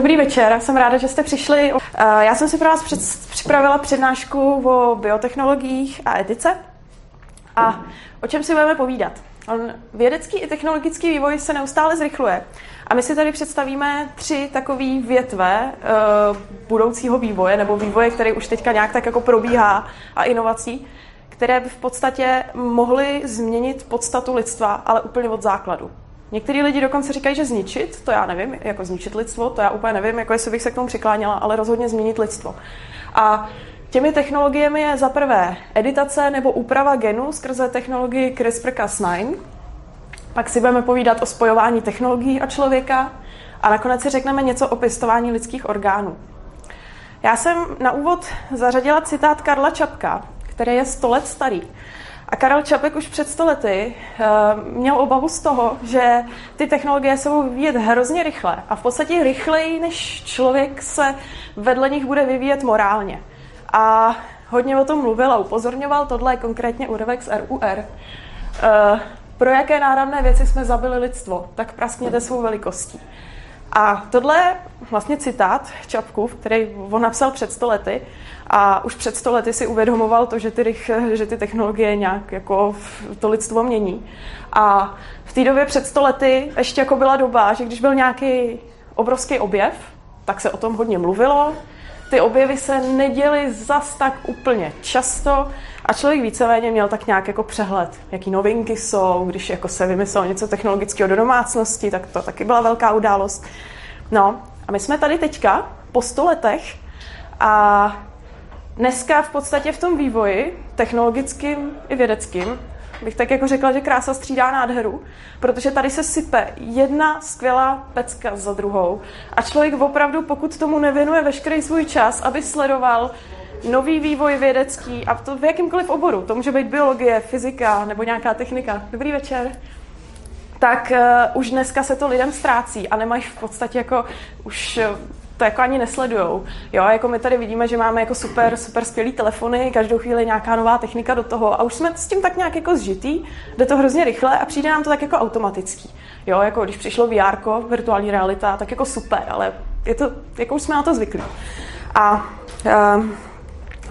Dobrý večer, jsem ráda, že jste přišli. Eh, já jsem si pro vás před, připravila přednášku o biotechnologiích a etice. A o čem si budeme povídat? On, vědecký i technologický vývoj se neustále zrychluje. A my si tady představíme tři takové větve uh, budoucího vývoje, nebo vývoje, který už teďka nějak tak jako probíhá a inovací, které by v podstatě mohly změnit podstatu lidstva, ale úplně od základu. Některý lidi dokonce říkají, že zničit, to já nevím, jako zničit lidstvo, to já úplně nevím, jako jestli bych se k tomu přikláněla, ale rozhodně změnit lidstvo. A těmi technologiemi je za prvé editace nebo úprava genů skrze technologii CRISPR-Cas9, pak si budeme povídat o spojování technologií a člověka a nakonec si řekneme něco o pěstování lidských orgánů. Já jsem na úvod zařadila citát Karla Čapka, který je 100 let starý. A Karel Čapek už před stolety uh, měl obavu z toho, že ty technologie se budou vyvíjet hrozně rychle a v podstatě rychleji, než člověk se vedle nich bude vyvíjet morálně. A hodně o tom mluvil a upozorňoval, tohle je konkrétně z RUR. Uh, eh, pro jaké náramné věci jsme zabili lidstvo, tak praskněte svou velikostí. A tohle je vlastně citát Čapku, který on napsal před stolety a už před stolety si uvědomoval to, že ty, že ty technologie nějak jako to lidstvo mění. A v té době před stolety ještě jako byla doba, že když byl nějaký obrovský objev, tak se o tom hodně mluvilo, ty objevy se neděly zas tak úplně často a člověk víceméně měl tak nějak jako přehled, jaký novinky jsou, když jako se vymyslelo něco technologického do domácnosti, tak to taky byla velká událost. No a my jsme tady teďka po sto letech a dneska v podstatě v tom vývoji, technologickým i vědeckým, bych tak jako řekla, že krása střídá nádheru, protože tady se sype jedna skvělá pecka za druhou a člověk opravdu, pokud tomu nevěnuje veškerý svůj čas, aby sledoval nový vývoj vědecký a to v jakýmkoliv oboru, to může být biologie, fyzika nebo nějaká technika. Dobrý večer tak uh, už dneska se to lidem ztrácí a nemají v podstatě jako už to jako ani nesledujou. Jo, jako my tady vidíme, že máme jako super, super skvělý telefony, každou chvíli nějaká nová technika do toho a už jsme s tím tak nějak jako zžitý, jde to hrozně rychle a přijde nám to tak jako automatický. Jo, jako když přišlo VR, virtuální realita, tak jako super, ale je to, jako už jsme na to zvyklí. A um,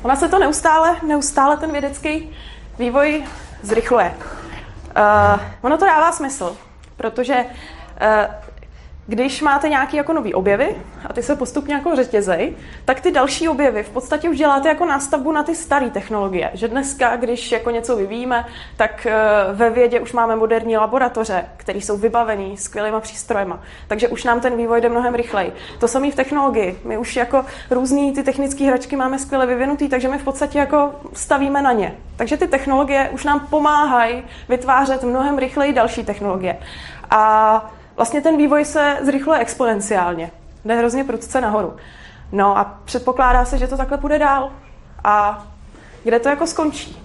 ona se to neustále, neustále ten vědecký vývoj zrychluje. Uh, ono to dává smysl, protože uh, když máte nějaký jako nový objevy a ty se postupně jako řetězej, tak ty další objevy v podstatě už děláte jako nástavbu na ty staré technologie. Že dneska, když jako něco vyvíjíme, tak eh, ve vědě už máme moderní laboratoře, které jsou vybavený skvělýma přístrojema. Takže už nám ten vývoj jde mnohem rychleji. To samé v technologii. My už jako různý ty technické hračky máme skvěle vyvinutý, takže my v podstatě jako stavíme na ně. Takže ty technologie už nám pomáhají vytvářet mnohem rychleji další technologie. A vlastně ten vývoj se zrychluje exponenciálně. Jde hrozně prudce nahoru. No a předpokládá se, že to takhle půjde dál. A kde to jako skončí?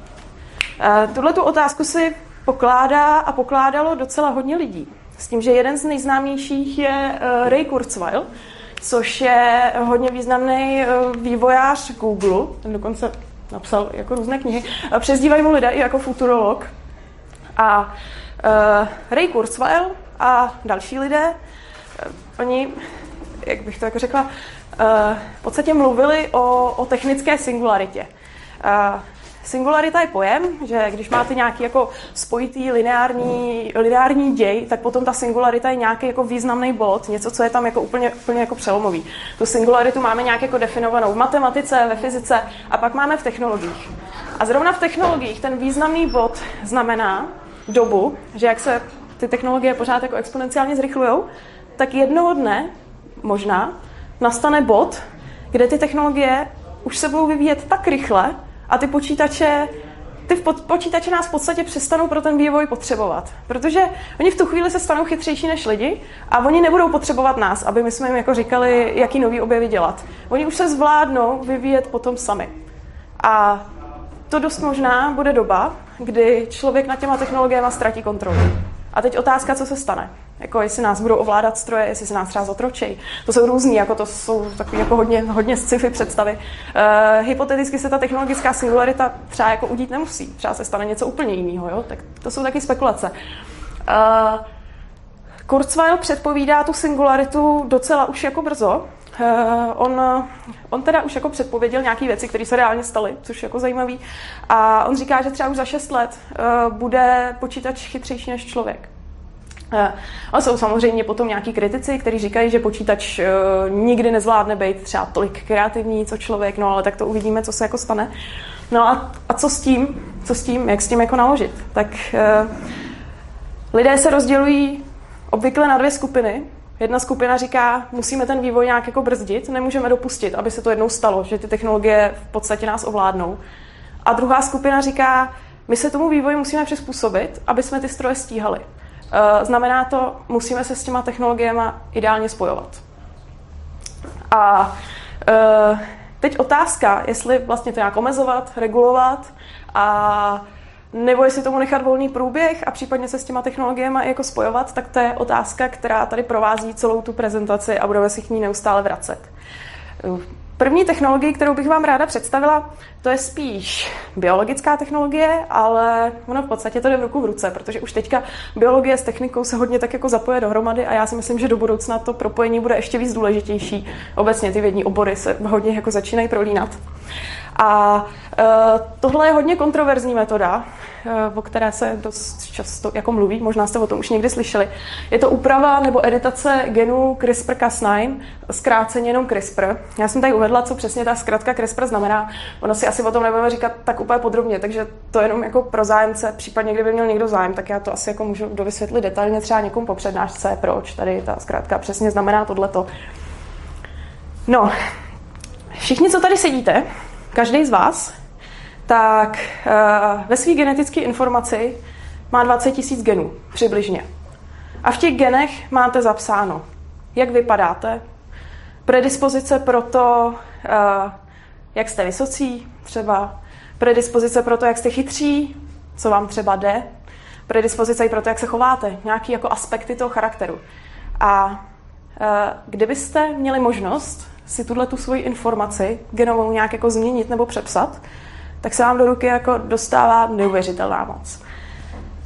E, tuhle tu otázku si pokládá a pokládalo docela hodně lidí. S tím, že jeden z nejznámějších je e, Ray Kurzweil, což je hodně významný e, vývojář Google, ten dokonce napsal jako různé knihy. Přezdívají mu lidé i jako futurolog. A Ray Kurzweil a další lidé, eh, oni, jak bych to jako řekla, eh, v podstatě mluvili o, o technické singularitě. Eh, singularita je pojem, že když máte nějaký jako spojitý lineární, lineární děj, tak potom ta singularita je nějaký jako významný bod, něco, co je tam jako úplně, úplně jako přelomový. Tu singularitu máme nějak jako definovanou v matematice, ve fyzice a pak máme v technologiích. A zrovna v technologiích ten významný bod znamená dobu, že jak se ty technologie pořád jako exponenciálně zrychlují, tak jednoho dne možná nastane bod, kde ty technologie už se budou vyvíjet tak rychle a ty počítače ty počítače nás v podstatě přestanou pro ten vývoj potřebovat. Protože oni v tu chvíli se stanou chytřejší než lidi a oni nebudou potřebovat nás, aby my jsme jim jako říkali, jaký nový objevy dělat. Oni už se zvládnou vyvíjet potom sami. A to dost možná bude doba, kdy člověk nad těma technologiemi ztratí kontrolu. A teď otázka, co se stane. Jako jestli nás budou ovládat stroje, jestli se nás třeba zotročej. To jsou různý, jako to jsou takové jako hodně, hodně sci-fi představy. Uh, hypoteticky se ta technologická singularita třeba jako udít nemusí. Třeba se stane něco úplně jiného, jo? Tak to jsou taky spekulace. Uh, Kurzweil předpovídá tu singularitu docela už jako brzo. Uh, on, on teda už jako předpověděl nějaké věci, které se reálně staly, což je jako zajímavý. A on říká, že třeba už za 6 let uh, bude počítač chytřejší než člověk. Uh, ale jsou samozřejmě potom nějaký kritici, kteří říkají, že počítač nikdy nezvládne být třeba tolik kreativní, co člověk, no ale tak to uvidíme, co se jako stane. No a, a co s tím? Co s tím? Jak s tím jako naložit? Tak lidé se rozdělují obvykle na dvě skupiny. Jedna skupina říká, musíme ten vývoj nějak jako brzdit, nemůžeme dopustit, aby se to jednou stalo, že ty technologie v podstatě nás ovládnou. A druhá skupina říká, my se tomu vývoji musíme přizpůsobit, aby jsme ty stroje stíhali. Eh, znamená to, musíme se s těma technologiemi ideálně spojovat. A eh, teď otázka, jestli vlastně to nějak omezovat, regulovat a nebo jestli tomu nechat volný průběh a případně se s těma technologiemi jako spojovat, tak to je otázka, která tady provází celou tu prezentaci a budeme si k ní neustále vracet. První technologie, kterou bych vám ráda představila, to je spíš biologická technologie, ale ono v podstatě to jde v ruku v ruce, protože už teďka biologie s technikou se hodně tak jako zapoje dohromady a já si myslím, že do budoucna to propojení bude ještě víc důležitější. Obecně ty vědní obory se hodně jako začínají prolínat. A e, tohle je hodně kontroverzní metoda, e, o které se dost často jako mluví, možná jste o tom už někdy slyšeli. Je to úprava nebo editace genů CRISPR-Cas9, zkráceně jenom CRISPR. Já jsem tady uvedla, co přesně ta zkrátka CRISPR znamená. Ono si asi o tom nebudeme říkat tak úplně podrobně, takže to jenom jako pro zájemce, případně kdyby měl někdo zájem, tak já to asi jako můžu dovysvětlit detailně třeba někomu po přednášce, proč tady ta zkrátka přesně znamená tohleto. No, všichni, co tady sedíte, každý z vás, tak uh, ve své genetické informaci má 20 tisíc genů, přibližně. A v těch genech máte zapsáno, jak vypadáte, predispozice pro to, uh, jak jste vysocí, třeba predispozice pro to, jak jste chytří, co vám třeba jde, predispozice i pro to, jak se chováte, nějaký jako aspekty toho charakteru. A uh, kdybyste měli možnost si tuhle tu svoji informaci genovou nějak jako změnit nebo přepsat, tak se vám do ruky jako dostává neuvěřitelná moc.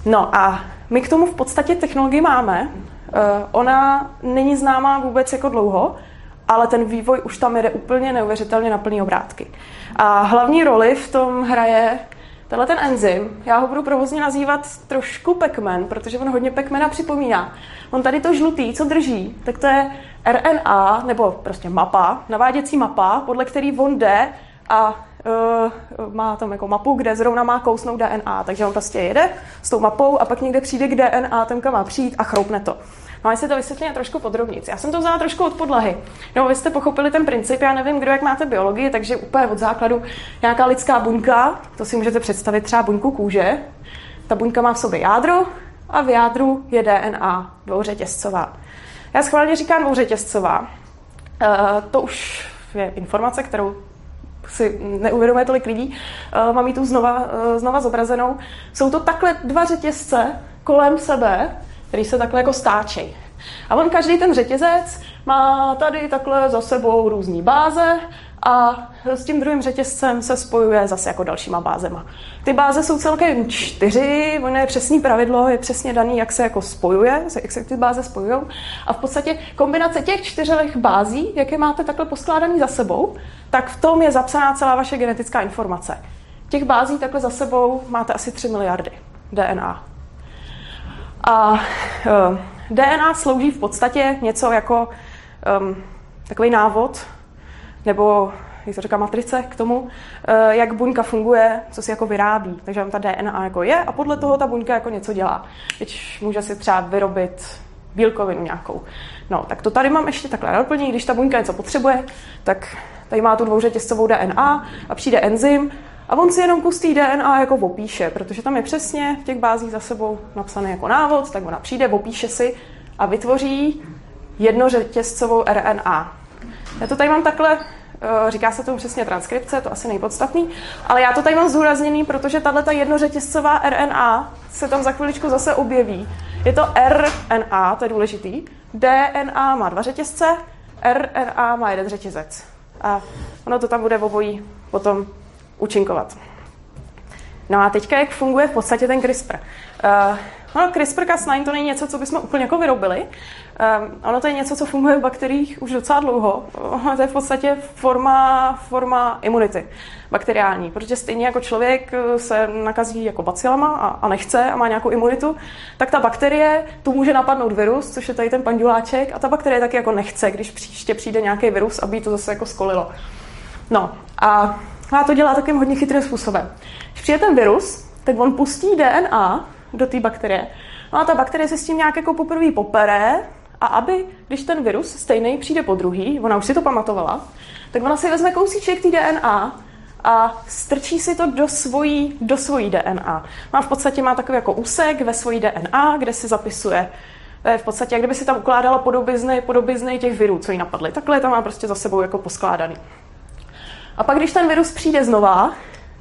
No a my k tomu v podstatě technologii máme. Uh, ona není známá vůbec jako dlouho, ale ten vývoj už tam jede úplně neuvěřitelně na plný obrátky. A hlavní roli v tom hraje tenhle ten enzym. Já ho budu provozně nazývat trošku pekmen, protože on hodně pekmena připomíná. On tady to žlutý, co drží, tak to je RNA, nebo prostě mapa, naváděcí mapa, podle který on jde a uh, má tam jako mapu, kde zrovna má kousnout DNA. Takže on prostě jede s tou mapou a pak někde přijde k DNA, tam má přijít a chroupne to. No a si to vysvětlím trošku podrobnic. Já jsem to vzala trošku od podlahy. No, vy jste pochopili ten princip, já nevím, kdo jak máte biologii, takže úplně od základu nějaká lidská buňka, to si můžete představit třeba buňku kůže. Ta buňka má v sobě jádro a v jádru je DNA dvouřetězcová. Já schválně říkám dvouřetězcová. Uh, to už je informace, kterou si neuvědomuje tolik lidí. Uh, mám ji tu znova, uh, znova zobrazenou. Jsou to takhle dva řetězce kolem sebe, který se takhle jako stáčejí. A on každý ten řetězec má tady takhle za sebou různý báze a s tím druhým řetězcem se spojuje zase jako dalšíma bázema. Ty báze jsou celkem čtyři, ono je přesný pravidlo, je přesně daný, jak se jako spojuje, jak se ty báze spojují. A v podstatě kombinace těch čtyřech bází, jaké máte takhle poskládaný za sebou, tak v tom je zapsaná celá vaše genetická informace. Těch bází takhle za sebou máte asi 3 miliardy DNA. A uh, eh, DNA slouží v podstatě něco jako um, takový návod, nebo jak se říká matrice k tomu, uh, jak buňka funguje, co si jako vyrábí. Takže tam ta DNA jako je a podle toho ta buňka jako něco dělá. Teď může si třeba vyrobit bílkovinu nějakou. No, tak to tady mám ještě takhle na doplnění. Když ta buňka něco potřebuje, tak tady má tu dvouřetězcovou DNA a přijde enzym a on si jenom pustí DNA jako opíše, protože tam je přesně v těch bázích za sebou napsaný jako návod, tak ona přijde, opíše si a vytvoří jednořetězcovou RNA. Já to tady mám takhle, eh, říká se tomu přesně transkripce, to asi nejpodstatný, ale já to tady mám zdůrazněný, protože tahle ta jednořetězcová RNA se tam za chviličku zase objeví. Je to RNA, to je důležitý, DNA má dva řetězce, RNA má jeden řetězec. A ono to tam bude obojí potom účinkovat. No a teďka, jak funguje v podstatě ten CRISPR? Uh, No, CRISPR-Cas9 to není něco, co bychom úplně jako vyrobili. Um, ono to je něco, co funguje v bakteriích už docela dlouho. to je v podstatě forma, forma imunity bakteriální, protože stejně jako člověk eh, se nakazí jako bacilama a, a nechce a má nějakou imunitu, tak ta bakterie, tu může napadnout virus, což je tady ten panduláček, a ta bakterie taky jako nechce, když příště přijde nějaký virus, aby to zase jako skolilo. No a a to dělá takovým hodně chytrým způsobem. Když přijde ten virus, tak on pustí DNA do té bakterie. No a ta bakterie se s tím nějak jako poprvé popere a aby, když ten virus stejný přijde po druhý, ona už si to pamatovala, tak ona si vezme kousíček té DNA a strčí si to do svojí, do svojí DNA. Má v podstatě má takový jako úsek ve svojí DNA, kde si zapisuje v podstatě, jak kdyby si tam ukládala podobizny, podobizny těch virů, co jí napadly. Takhle tam má prostě za sebou jako poskládaný. A pak, když ten virus přijde znova,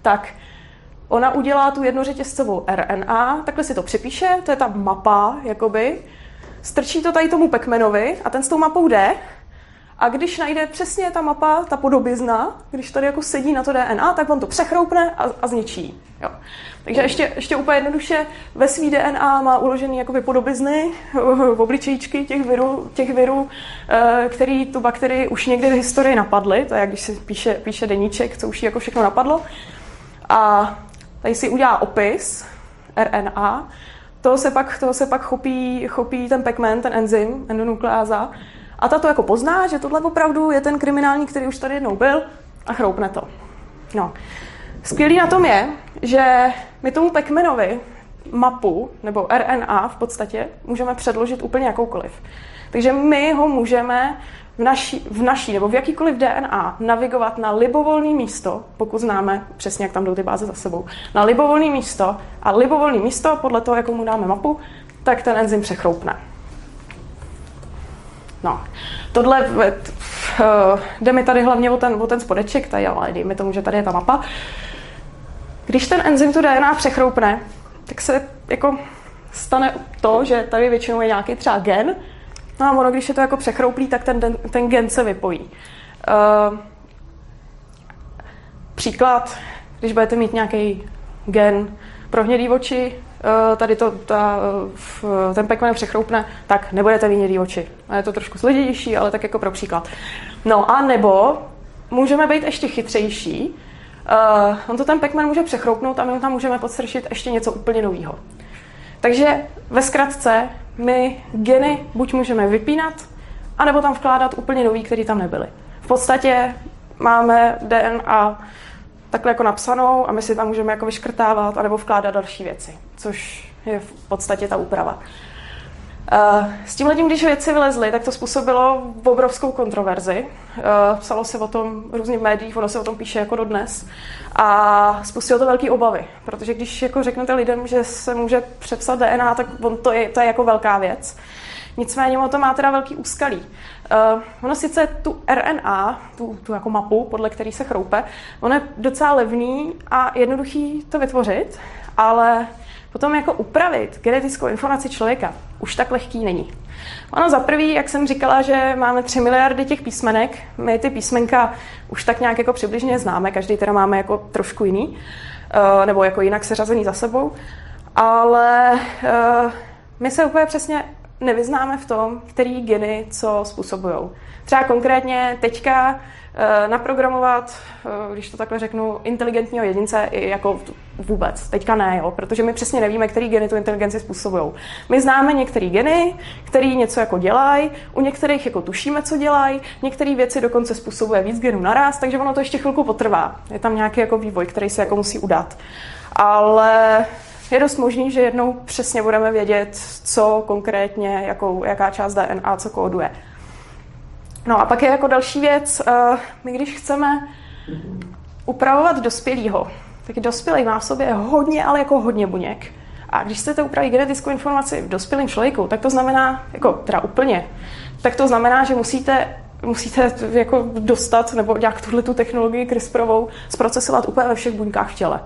tak ona udělá tu jednořetězcovou RNA, takhle si to přepíše, to je ta mapa, jakoby, strčí to tady tomu Pacmanovi a ten s tou mapou jde a když najde přesně ta mapa, ta podobizna, když tady jako sedí na to DNA, tak on to přechroupne a, a zničí. Jo. Takže ještě, ještě úplně jednoduše ve svý DNA má uložený jakoby podobizny, v obličejčky těch virů, těch virů, eh, který tu bakterii už někdy v historii napadly, to je jak když se píše, píše deníček, co už jí jako všechno napadlo. A tady si udělá opis RNA, toho se pak, toho se pak chopí, chopí ten pigment, ten enzym, endonukleáza, a ta to jako pozná, že tohle opravdu je ten kriminální, který už tady jednou byl a chroupne to. No. Skvělý na tom je, že my tomu Pacmanovi mapu, nebo RNA v podstatě, můžeme předložit úplně jakoukoliv. Takže my ho můžeme v naší, v naší nebo v jakýkoliv DNA navigovat na libovolné místo, pokud známe přesně, jak tam jdou ty báze za sebou, na libovolné místo a libovolné místo, podle toho, jakou mu dáme mapu, tak ten enzym přechroupne. No, tohle uh, jde mi tady hlavně o ten, o ten spodeček, tady, ale dejme tomu, že tady je ta mapa. Když ten enzym tu DNA přechroupne, tak se jako stane to, že tady většinou je nějaký třeba gen, no a ono, když je to jako přechrouplý, tak ten, ten gen se vypojí. Uh, příklad, když budete mít nějaký gen pro hnědý oči, Eh, tady to, ta, ten pekmen přechroupne, tak nebudete vidět oči. A je to trošku složitější, ale tak jako pro příklad. No a nebo můžeme být ještě chytřejší. Uh, on to ten pekmen může přechroupnout a my tam můžeme podstrčit ještě něco úplně nového. Takže ve zkratce my geny buď můžeme vypínat, anebo tam vkládat úplně nový, který tam nebyly. V podstatě máme DNA takhle jako napsanou a my si tam můžeme jako vyškrtávat anebo vkládat další věci, což je v podstatě ta úprava. Eh, s tím letím, když věci vylezly, tak to způsobilo obrovskou kontroverzi. Eh, psalo se o tom různě v médiích, ono se o tom píše jako dodnes. A spustilo to velké obavy, protože když jako řeknete lidem, že se může přepsat DNA, tak on to, je, to je jako velká věc. Nicméně ono to má teda velký úskalí. Uh, ono sice tu RNA, tu, tu jako mapu, podle který se chroupe, ono je docela levný a jednoduchý to vytvořit, ale potom jako upravit genetickou informaci člověka už tak lehký není. Ono za prvý, jak jsem říkala, že máme 3 miliardy těch písmenek, my ty písmenka už tak nějak jako přibližně známe, každý teda máme jako trošku jiný, uh, nebo jako jinak seřazený za sebou, ale uh, my se úplně přesně nevyznáme v tom, který geny co způsobují. Třeba konkrétně teďka eh, naprogramovat, eh, když to takhle řeknu, inteligentního jedince jako vůbec. Teďka ne, jo, protože my přesně nevíme, který geny tu inteligenci způsobují. My známe některé geny, které něco jako dělají, u některých jako tušíme, co dělají, některé věci dokonce způsobuje víc genů naraz, takže ono to ještě chvilku potrvá. Je tam nějaký jako vývoj, který se jako musí udat. Ale je dost možný, že jednou přesně budeme vědět, co konkrétně, jakou, jaká část DNA co kóduje. No a pak je jako další věc, uh, my když chceme upravovat dospělýho, tak dospělý má v sobě hodně, ale jako hodně buněk. A když chcete upravit genetickou informaci v dospělém člověku, tak to znamená, jako teda úplně, tak to znamená, že musíte musíte jako dostat nebo nějak tuhle tu technologii CRISPRovou zprocesovat úplně ve všech buňkách v těle.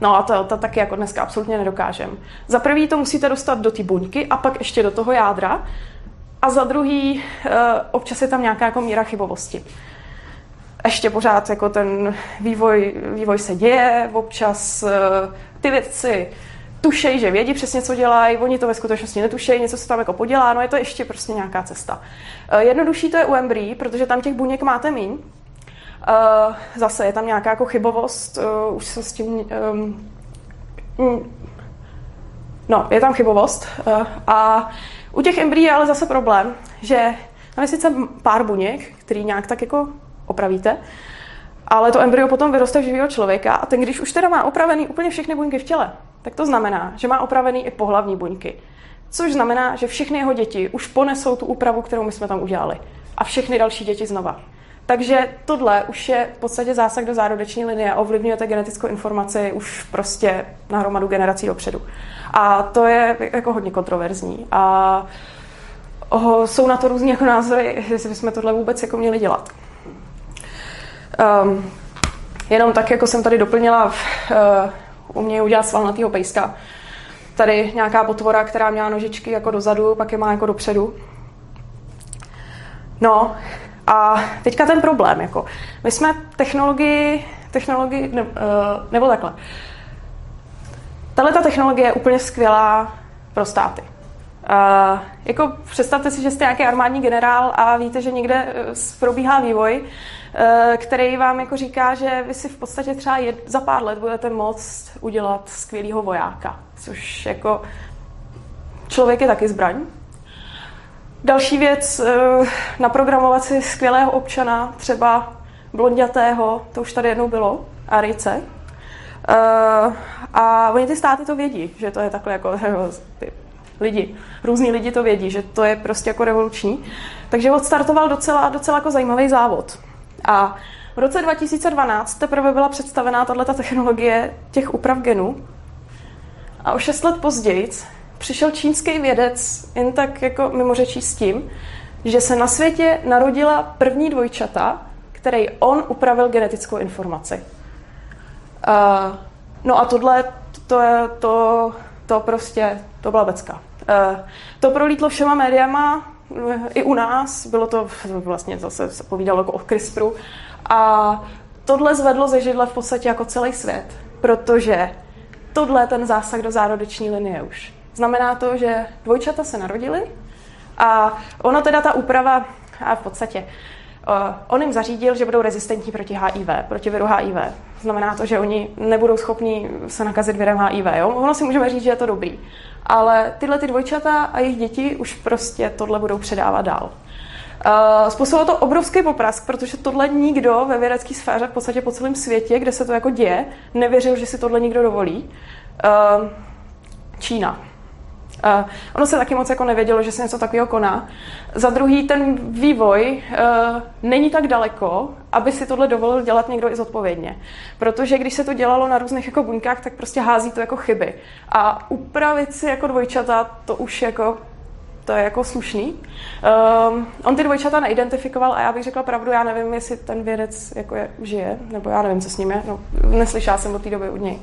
No a to, to taky jako dneska absolutně nedokážem. Za prvý to musíte dostat do té buňky a pak ještě do toho jádra. A za druhý uh, občas je tam nějaká jako míra chybovosti. Ještě pořád jako ten vývoj, vývoj se děje, občas uh, ty věci tušejí, že vědí přesně, co dělají, oni to ve skutečnosti netušejí, něco se tam jako podělá, no je to ještě prostě nějaká cesta. Eh, jednodušší to je u embryí, protože tam těch buněk máte míň. Eh, zase je tam nějaká jako chybovost, už se s tím... Um, no, je tam chybovost a u těch embryí je ale zase problém, že tam je sice pár buněk, který nějak tak jako opravíte, ale to embryo potom vyroste v živého člověka a ten, když už teda má opravený úplně všechny buňky v těle, tak to znamená, že má opravený i pohlavní buňky. Což znamená, že všechny jeho děti už ponesou tu úpravu, kterou my jsme tam udělali. A všechny další děti znova. Takže tohle už je v podstatě zásah do zárodeční linie, ovlivňujete genetickou informaci už prostě na hromadu generací dopředu. A to je jako hodně kontroverzní. A jsou na to různé jako názory, jestli bychom tohle vůbec jako měli dělat. Um, jenom tak, jako jsem tady doplnila, uh, umějí udělat svalnatýho pejska. Tady nějaká potvora, která měla nožičky jako dozadu, pak je má jako dopředu. No a teďka ten problém. Jako. My jsme technologii, technologii ne, uh, nebo takhle. Tahle ta technologie je úplně skvělá pro státy. Uh, jako představte si, že jste nějaký armádní generál a víte, že někde probíhá vývoj, Eh, který vám jako říká, že vy si v podstatě třeba jed, za pár let budete moct udělat skvělého vojáka, což jako člověk je taky zbraň. Další věc, eh, naprogramovat si skvělého občana, třeba blondětého, to už tady jednou bylo, Arice. Uh, a oni ty státy to vědí, že to je takhle jako ty lidi, různí lidi to vědí, že to je prostě jako revoluční. Takže odstartoval docela, docela jako zajímavý závod. A v roce 2012 teprve byla představená tato technologie těch úprav genů. A o šest let později přišel čínský vědec jen tak jako mimo řečí s tím, že se na světě narodila první dvojčata, který on upravil genetickou informaci. Uh, no a tohle, to, je, to, to prostě, to byla becka. Uh, to prolítlo všema médiama, i u nás, bylo to vlastně zase se povídalo jako o CRISPRu a tohle zvedlo ze židle v podstatě jako celý svět, protože tohle je ten zásah do zárodeční linie už. Znamená to, že dvojčata se narodily a ono teda ta úprava, a v podstatě, on jim zařídil, že budou rezistentní proti HIV, proti viru HIV. Znamená to, že oni nebudou schopni se nakazit virem HIV. Jo? Ono si můžeme říct, že je to dobrý ale tyhle ty dvojčata a jejich děti už prostě tohle budou předávat dál. Uh, způsobilo to obrovský poprask, protože tohle nikdo ve vědecké sféře v podstatě po celém světě, kde se to jako děje, nevěřil, že si tohle nikdo dovolí. Uh, Čína. Uh, ono se taky moc jako nevědělo, že se něco takového koná. Za druhý, ten vývoj uh, není tak daleko, aby si tohle dovolil dělat někdo i zodpovědně. Protože když se to dělalo na různých jako buňkách, tak prostě hází to jako chyby. A upravit si jako dvojčata, to už jako to je jako slušný. Um, on ty dvojčata neidentifikoval a já bych řekla pravdu, já nevím, jestli ten vědec jako je, žije, nebo já nevím, co s ním je, no, neslyšela jsem od té doby od něj.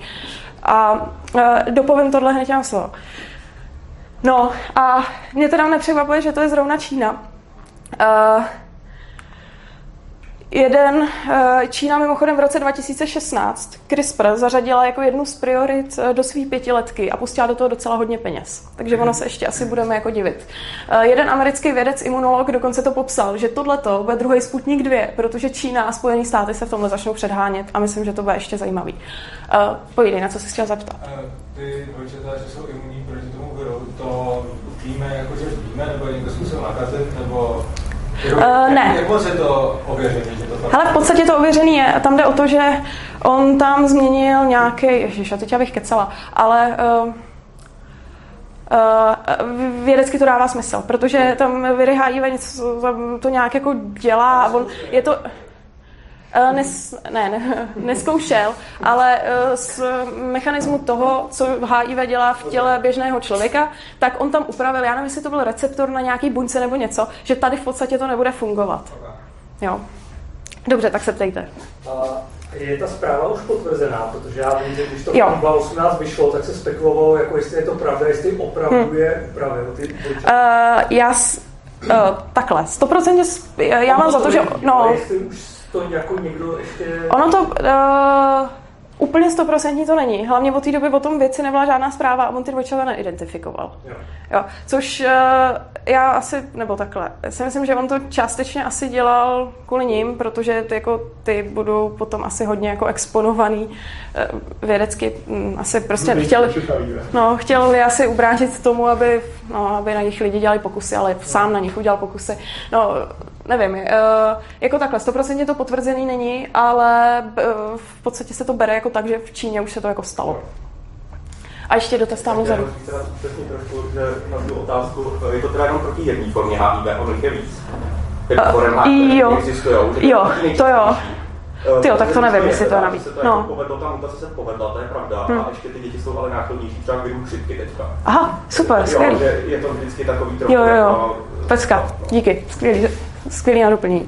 A uh, dopovím tohle hned těm slovo. No a mě teda nepřekvapuje, že to je zrovna Čína. Uh, Jeden, eh, Čína mimochodem v roce 2016 CRISPR zařadila jako jednu z priorit eh, do svých pětiletky a pustila do toho docela hodně peněz. Takže ono se ještě asi budeme jako divit. Jeden americký vědec, imunolog, dokonce to popsal, že tohleto bude druhý Sputnik 2, protože Čína a Spojené státy se v tomhle začnou předhánět a myslím, že to bude ještě zajímavý. Povídej, na co jsi chtěl zeptat. Ty dvojčata, že jsou imunní proti tomu to víme, jako že víme, nebo je někdo zkusil nakazit, nebo Uh, ne. Jak moc je to ověřený? Že to fakt... Hele, v podstatě to ověřený je. Tam jde o to, že on tam změnil nějaký, ježiš, a teď já bych kecala, ale uh, uh, vědecky to dává smysl, protože tam viry HIV něco, to nějak jako dělá a on, je to, nes, ne, ne, neskoušel, ale eh, z mechanismu toho, co HIV dělá v těle běžného člověka, tak on tam upravil, já nevím, jestli to byl receptor na nějaký buňce nebo něco, že tady v podstatě to nebude fungovat. Jo. Dobře, tak se ptejte. Je ta zpráva už potvrzená, protože já vím, že když to jo. 18 vyšlo, tak se spekulovalo, jako jestli je to pravda, jestli opravdu hmm. je upravil. Ty, ty... Uh, já s, uh, takhle, 100% já mám za to, že... No, to jako někdo ještě... Ono to... Uh, Úplně stoprocentní to není. Hlavně od té doby o tom věci nebyla žádná zpráva a on ty dvojčata neidentifikoval. Jo. jo. Což uh, já asi, nebo takhle, si myslím, že on to částečně asi dělal kvůli ním, protože ty, jako, ty budou potom asi hodně jako exponovaný uh, vědecky. Um, asi prostě chtěl, no, chtěl je asi ubránit tomu, aby, no, aby na nich lidi dělali pokusy, ale sám na nich udělal pokusy. No, nevím, uh, jako takhle, stoprocentně to potvrzený není, ale uh, v podstatě se to bere jako tak, že v Číně už se to jako stalo. A ještě dotaz tam vzadu. trošku, že na tu otázku, je to teda jenom proti jedné formě HIV, ono je víc. Uh, jo, jo, to jo. Ty jo, tak to nevím, jestli to je navíc. Se to no. jako povedlo, ta mutace se povedla, to je pravda. Hmm. A ještě ty děti jsou ale náchylnější třeba k viru chřipky teďka. Aha, super, skvělý. je to vždycky takový trochu. Jo, jo, jo. Pecka, díky, skvělý, skvělý na doplnění.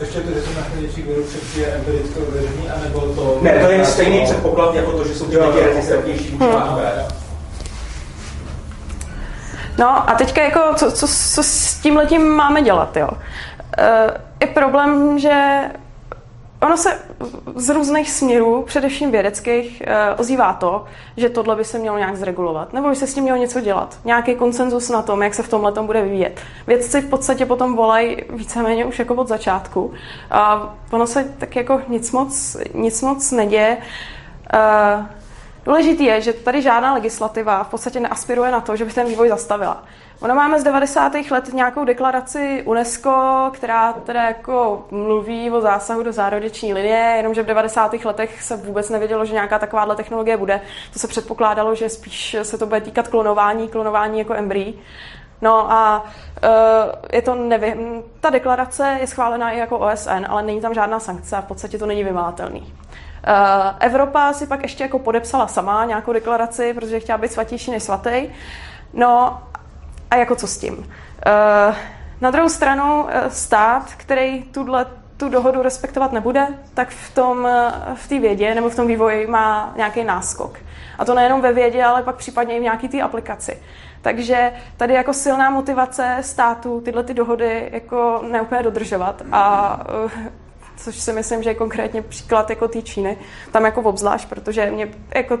Ještě to, že jsou nachylenější viru chřipky je empiricky ověřený, anebo to... Ne, to je stejný předpoklad jako to, že jsou ty děti rezistentnější hmm. No a teďka jako, co, co, co s tím letím máme dělat, jo? Uh, je problém, že ono se z různých směrů, především vědeckých, eh, ozývá to, že tohle by se mělo nějak zregulovat, nebo by se s tím mělo něco dělat. Nějaký konsenzus na tom, jak se v tomhle tom bude vyvíjet. Vědci v podstatě potom volají víceméně už jako od začátku. A ono se tak jako nic moc, nic moc neděje. Eh, důležitý je, že tady žádná legislativa v podstatě neaspiruje na to, že by ten vývoj zastavila. Ono máme z 90. let nějakou deklaraci UNESCO, která teda jako mluví o zásahu do zárodeční linie, jenomže v 90. letech se vůbec nevědělo, že nějaká takováhle technologie bude. To se předpokládalo, že spíš se to bude týkat klonování, klonování jako embryí. No a uh, je to nevím, ta deklarace je schválená i jako OSN, ale není tam žádná sankce a v podstatě to není vymahatelný. Uh, Evropa si pak ještě jako podepsala sama nějakou deklaraci, protože chtěla být svatější než svatý. No a jako co s tím. Eh, na druhou stranu eh, stát, který tuhle tu dohodu respektovat nebude, tak v tom eh, v té vědě nebo v tom vývoji má nějaký náskok. A to nejenom ve vědě, ale pak případně i v nějaké té aplikaci. Takže tady jako silná motivace státu tyhle ty dohody jako neúplně dodržovat a což si myslím, že je konkrétně příklad jako té Číny, tam jako obzvlášť, protože mě jako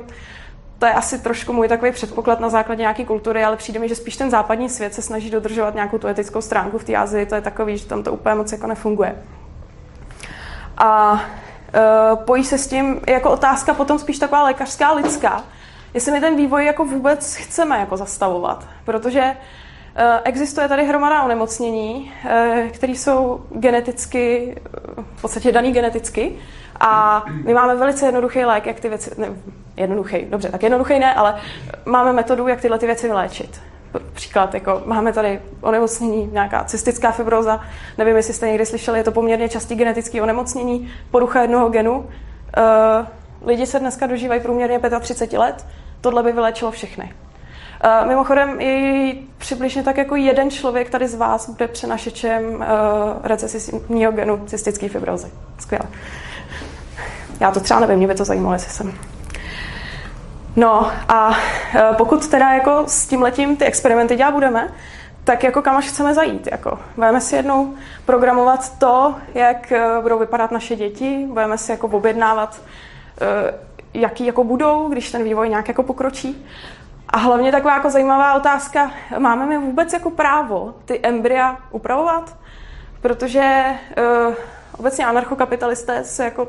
to je asi trošku můj takový předpoklad na základě nějaké kultury, ale přijde mi, že spíš ten západní svět se snaží dodržovat nějakou tu etickou stránku v té Azii, to je takový, že tam to úplně moc jako nefunguje. A uh, pojí se s tím jako otázka potom spíš taková lékařská, lidská, jestli my ten vývoj jako vůbec chceme jako zastavovat, protože uh, existuje tady hromada onemocnění, uh, které jsou geneticky, v podstatě daný geneticky, a my máme velice jednoduchý lék, jak ty věci, ne, jednoduchý, dobře, tak jednoduchý ne, ale máme metodu, jak tyhle ty věci vyléčit. Příklad, jako máme tady onemocnění, nějaká cystická fibroza, nevím, jestli jste někdy slyšeli, je to poměrně častý genetický onemocnění, porucha jednoho genu. Uh, lidi se dneska dožívají průměrně 35 let, tohle by vylečilo všechny. Uh, mimochodem, i přibližně tak jako jeden člověk tady z vás bude přenašečem uh, recesivního genu cystické fibrozy. Skvěle. Já to třeba nevím, mě by to zajímalo, jestli jsem. No a e, pokud teda jako s tím letím ty experimenty dělat budeme, tak jako kam až chceme zajít. Jako. Budeme si jednou programovat to, jak e, budou vypadat naše děti, budeme si jako objednávat, e, jaký jako budou, když ten vývoj nějak jako pokročí. A hlavně taková jako zajímavá otázka, máme my vůbec jako právo ty embrya upravovat? Protože obecně anarchokapitalisté se jako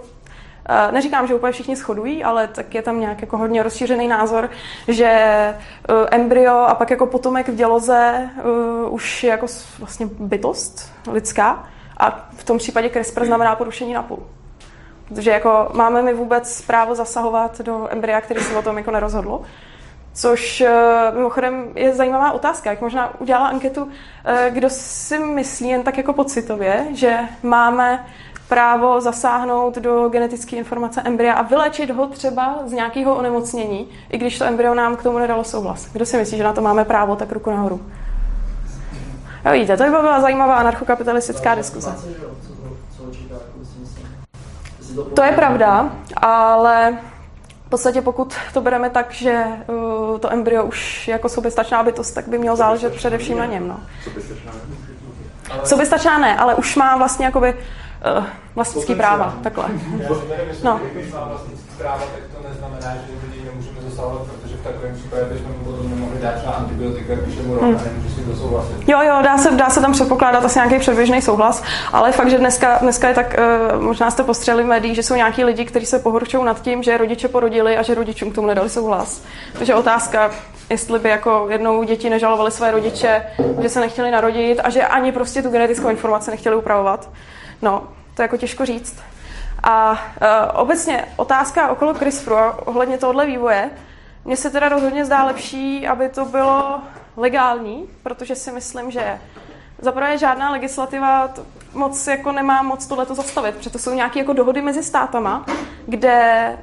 neříkám, že úplně všichni shodují, ale tak je tam nějak jako hodně rozšířený názor, že eh, embryo a pak jako potomek v děloze eh, už je jako vlastně bytost lidská a v tom případě CRISPR znamená porušení napůl. Protože jako máme my vůbec právo zasahovat do embrya, který se o tom jako nerozhodlo. Což mimochodem je zajímavá otázka, jak možná udělala anketu, kdo si myslí jen tak jako pocitově, že máme právo zasáhnout do genetické informace embrya a vylečit ho třeba z nějakého onemocnění, i když to embryo nám k tomu nedalo souhlas. Kdo si myslí, že na to máme právo, tak ruku nahoru. Jo, vidíte, to by byla zajímavá anarchokapitalistická diskuze. To je pravda, ale v podstatě pokud to bereme tak, že uh, to embryo už jako soběstačná bytost, tak by mělo záležet především na něm. No. Soběstačná ne, ale už má vlastně jakoby uh, vlastnický práva, takhle. No. vlastnický práva, tak to neznamená, že lidi nemůžeme zasahovat, protože v takovém případě bychom potom nemohli dát třeba antibiotika, když je mu rok hmm. nemůže si to souhlasit. Jo, jo, dá se, dá se tam předpokládat asi nějaký předběžný souhlas, ale fakt, že dneska, dneska je tak, uh, možná jste postřeli v médiích, že jsou nějaký lidi, kteří se pohorčují nad tím, že rodiče porodili a že rodičům k tomu nedali souhlas. Takže otázka, jestli by jako jednou děti nežalovali své rodiče, že se nechtěli narodit a že ani prostě tu genetickou informaci nechtěli upravovat. No, to je jako těžko říct. A uh, obecně otázka okolo CRISPRu ohledně tohohle vývoje, mně se teda rozhodně zdá lepší, aby to bylo legální, protože si myslím, že zaprvé žádná legislativa moc jako nemá moc tohleto zastavit, protože to jsou nějaké jako dohody mezi státama, kde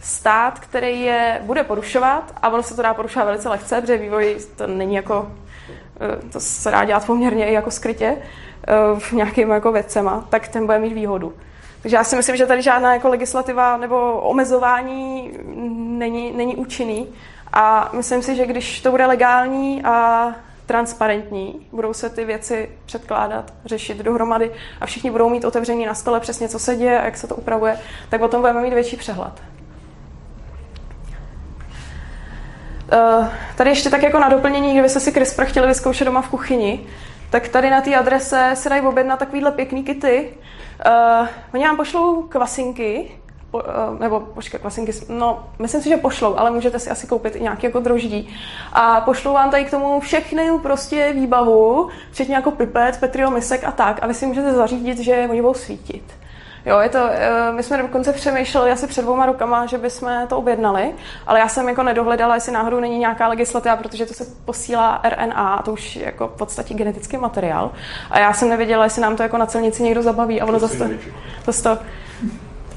stát, který je bude porušovat, a ono se to dá porušovat velice lehce, protože vývoj to není jako, eh, to se dá dělat poměrně i jako skrytě v nějakým jako věcema, tak ten bude mít výhodu. Takže já si myslím, že tady žádná jako legislativa nebo omezování není, není účinný. A myslím si, že když to bude legální a transparentní, budou se ty věci předkládat, řešit dohromady a všichni budou mít otevření na stole přesně, co se děje a jak se to upravuje, tak o tom budeme mít větší přehled. Uh, tady ještě tak jako na doplnění, kdybyste si CRISPR chtěli vyzkoušet doma v kuchyni, tak tady na té adrese se dají objednat takovýhle pěkný kity. Uh, oni vám pošlou kvasinky, po, uh, nebo počkej, kvasinky, no, myslím si, že pošlou, ale můžete si asi koupit i nějaký jako droždí. A pošlou vám tady k tomu všechny prostě výbavu, včetně jako pipet, petrio misek a tak, a vy si můžete zařídit, že oni budou svítit. Jo, je to, eh, my jsme dokonce přemýšleli asi před dvouma rokama, že bychom to objednali, ale já jsem jako nedohledala, jestli náhodou není nějaká legislativa, protože to se posílá RNA, a to už je jako v podstatě genetický materiál. A já jsem nevěděla, jestli nám to jako na celnici někdo zabaví a ono zase to, to, to,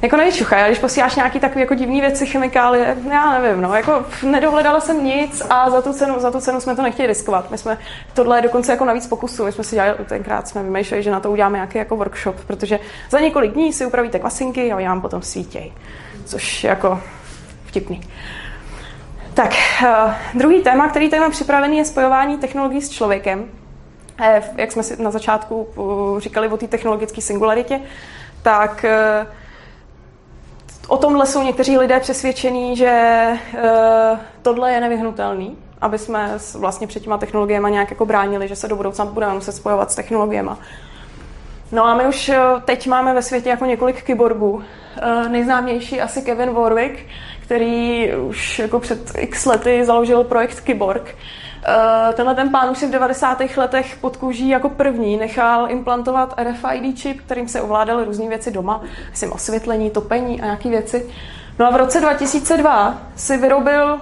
jako nevyčuchaj, ale když posíláš nějaký takový jako divný věci, chemikálie, já nevím, no, jako nedohledala jsem nic a za tu cenu, za tu cenu jsme to nechtěli riskovat. My jsme, tohle dokonce jako navíc pokusu, my jsme si dělali, tenkrát jsme vymýšleli, že na to uděláme nějaký jako workshop, protože za několik dní si upravíte kvasinky a já potom svítěj, což je jako vtipný. Tak, uh, druhý téma, který tady mám připravený, je spojování technologií s člověkem. Eh, jak jsme si na začátku uh, říkali o té technologické singularitě, tak o tomhle jsou někteří lidé přesvědčení, že uh, tohle je nevyhnutelný, aby jsme vlastně před těma technologiemi nějak jako bránili, že se do budoucna budeme muset spojovat s technologiemi. No a my už eh, teď máme ve světě jako několik kyborgů. Uh, nejznámější asi Kevin Warwick, který už jako před x lety založil projekt Kyborg, tenhle ten pán už si v 90. letech pod kůží jako první nechal implantovat RFID čip, kterým se ovládaly různé věci doma, myslím osvětlení, topení a nějaké věci. No a v roce 2002 si vyrobil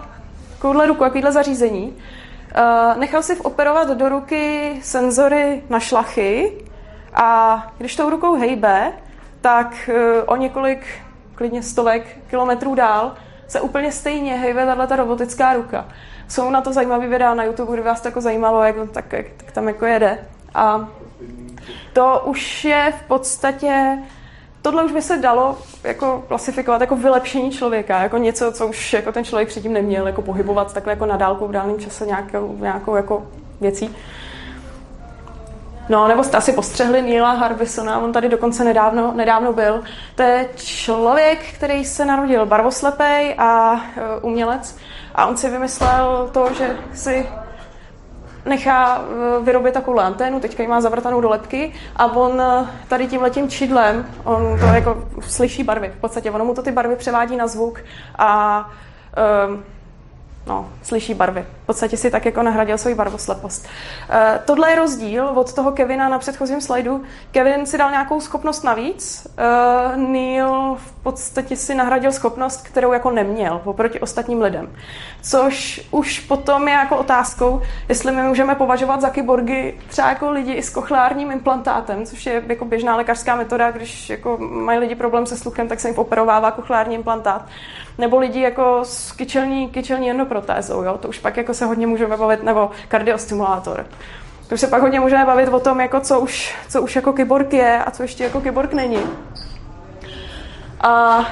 takovouhle ruku, takovýhle zařízení. Uh, nechal si operovat do ruky senzory na šlachy a když tou rukou hejbe, tak uh, o několik, klidně stovek kilometrů dál se úplně stejně hejbe tato robotická ruka jsou na to zajímavé videa na YouTube, kdyby vás to jako zajímalo, jak, tak, jak, tak tam jako jede. A to už je v podstatě, tohle už by se dalo jako klasifikovat jako vylepšení člověka, jako něco, co už jako ten člověk předtím neměl, jako pohybovat takhle jako na dálku v dálném čase nějakou, nějakou jako věcí. No, nebo jste asi postřehli Neila Harbisona, on tady dokonce nedávno, nedávno byl. To je člověk, který se narodil barvoslepej a uh, umělec. A on si vymyslel to, že si nechá uh, vyrobit takovou anténu, teďka ji má zavrtanou do lepky a on uh, tady tím letím čidlem, on to jako slyší barvy, v podstatě ono mu to ty barvy převádí na zvuk a no, slyší barvy. V podstatě si tak jako nahradil svoji barvoslepost. Uh, tohle je rozdíl od toho Kevina na předchozím slajdu. Kevin si dal nějakou schopnost navíc. Uh, Neil v podstatě si nahradil schopnost, kterou jako neměl oproti ostatním lidem. Což už potom je jako otázkou, jestli my můžeme považovat za kyborgy třeba jako lidi i s kochleárním implantátem, což je jako běžná lékařská metoda, když jako mají lidi problém se sluchem, tak se jim operovává kochleární implantát. Nebo lidi jako s kyčelní, kyčelní endoprotézou, jo? to už pak jako se hodně můžeme bavit, nebo kardiostimulátor. To už se pak hodně můžeme bavit o tom, jako co, už, co už jako kyborg je a co ještě jako kyborg není. A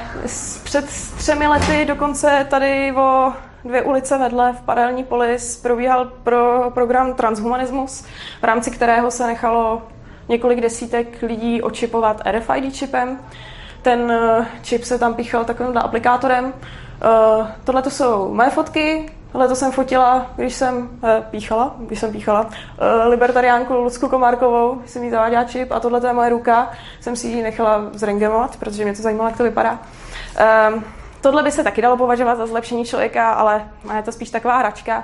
před třemi lety dokonce tady o dvě ulice vedle v paralelní polis probíhal pro program Transhumanismus, v rámci kterého se nechalo několik desítek lidí očipovat RFID čipem. Ten čip se tam píchal takovým aplikátorem. Tohle to jsou moje fotky, Tohle to jsem fotila, když jsem eh, píchala, když jsem píchala, eh, libertariánku Lucku Komárkovou, jsem jí zaváděla čip a tohle je moje ruka, jsem si ji nechala zrengemovat, protože mě to zajímalo, jak to vypadá. Eh, tohle by se taky dalo považovat za zlepšení člověka, ale je to spíš taková hračka.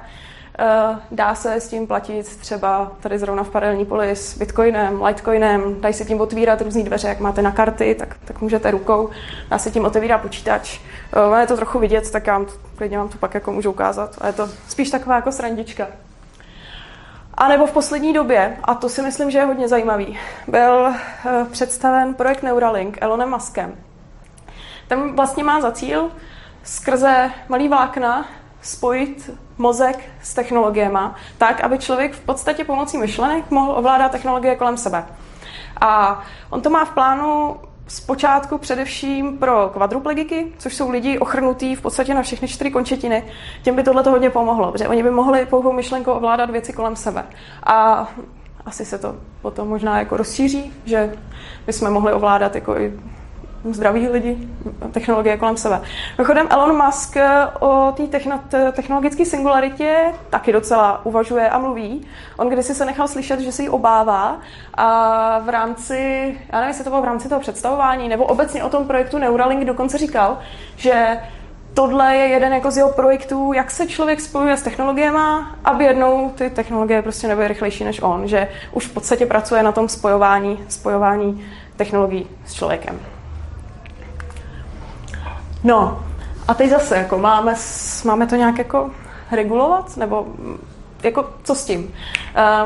Eh, dá se s tím platit třeba tady zrovna v paralelní poli s Bitcoinem, Litecoinem, dají se tím otvírat různé dveře, jak máte na karty, tak, tak můžete rukou, dá se tím otevírat počítač. Uh, je to trochu vidět, tak já vám to, klidně vám to pak jako můžu ukázat. A je to spíš taková jako srandička. A nebo v poslední době, a to si myslím, že je hodně zajímavý, byl uh, představen projekt Neuralink Elonem Muskem. Ten vlastně má za cíl skrze malý vlákna spojit mozek s technologiemi tak, aby člověk v podstatě pomocí myšlenek mohl ovládat technologie kolem sebe. A on to má v plánu zpočátku především pro kvadruplegiky, což jsou lidi ochrnutí v podstatě na všechny čtyři končetiny. Těm by tohle hodně pomohlo, protože oni by mohli pouhou myšlenkou ovládat věci kolem sebe. A asi se to potom možná jako rozšíří, že bychom mohli ovládat jako i zdraví lidi, technologie kolem sebe. Mimochodem Elon Musk o té technologické singularitě taky docela uvažuje a mluví. On kdysi se nechal slyšet, že se jí obává a v rámci, já nevím, jestli to bylo v rámci toho představování, nebo obecně o tom projektu Neuralink dokonce říkal, že tohle je jeden jako z jeho projektů, jak se člověk spojuje s technologiemi, aby jednou ty technologie prostě nebyly rychlejší než on, že už v podstatě pracuje na tom spojování, spojování technologií s člověkem. No, a teď zase, jako máme, máme to nějak jako regulovat, nebo mm, jako co s tím?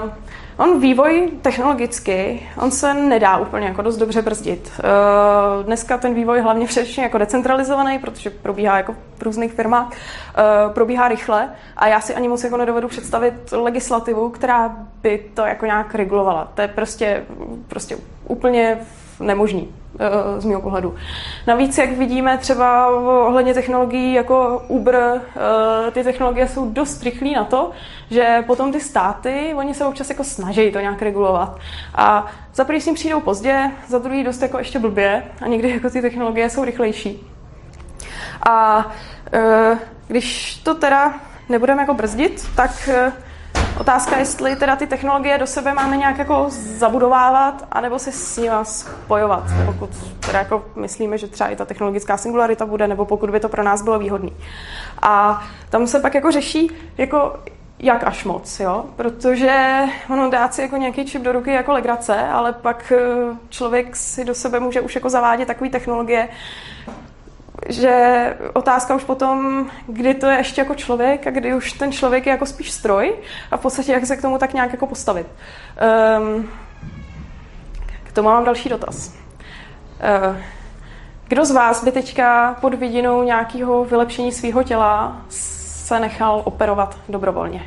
Uh, on vývoj technologicky, on se nedá úplně jako dost dobře brzdit. Uh, dneska ten vývoj hlavně především jako decentralizovaný, protože probíhá jako v různých firmách, uh, probíhá rychle a já si ani moc jako nedovedu představit legislativu, která by to jako nějak regulovala. To je prostě, prostě úplně nemožný. Eh, z mého pohledu. Navíc, jak vidíme třeba ohledně technologií jako Uber, eh, ty technologie jsou dost rychlé na to, že potom ty státy, oni se občas jako snaží to nějak regulovat. A za prvý s tím přijdou pozdě, za druhý dost jako ještě blbě a někdy jako ty technologie jsou rychlejší. A eh, když to teda nebudeme jako brzdit, tak Otázka, jestli teda ty technologie do sebe máme nějak jako zabudovávat, anebo se s nimi spojovat, pokud teda jako myslíme, že třeba i ta technologická singularita bude, nebo pokud by to pro nás bylo výhodné. A tam se pak jako řeší, jako jak až moc, jo? Protože ono dát si jako nějaký čip do ruky jako legrace, ale pak eh, člověk si do sebe může už jako zavádět takové technologie, že otázka už potom, kdy to je ještě jako člověk a kdy už ten člověk je jako spíš stroj a v podstatě jak se k tomu tak nějak jako postavit. Um, k tomu mám další dotaz. Uh, kdo z vás by teďka pod vidinou nějakého vylepšení svého těla se nechal operovat dobrovolně?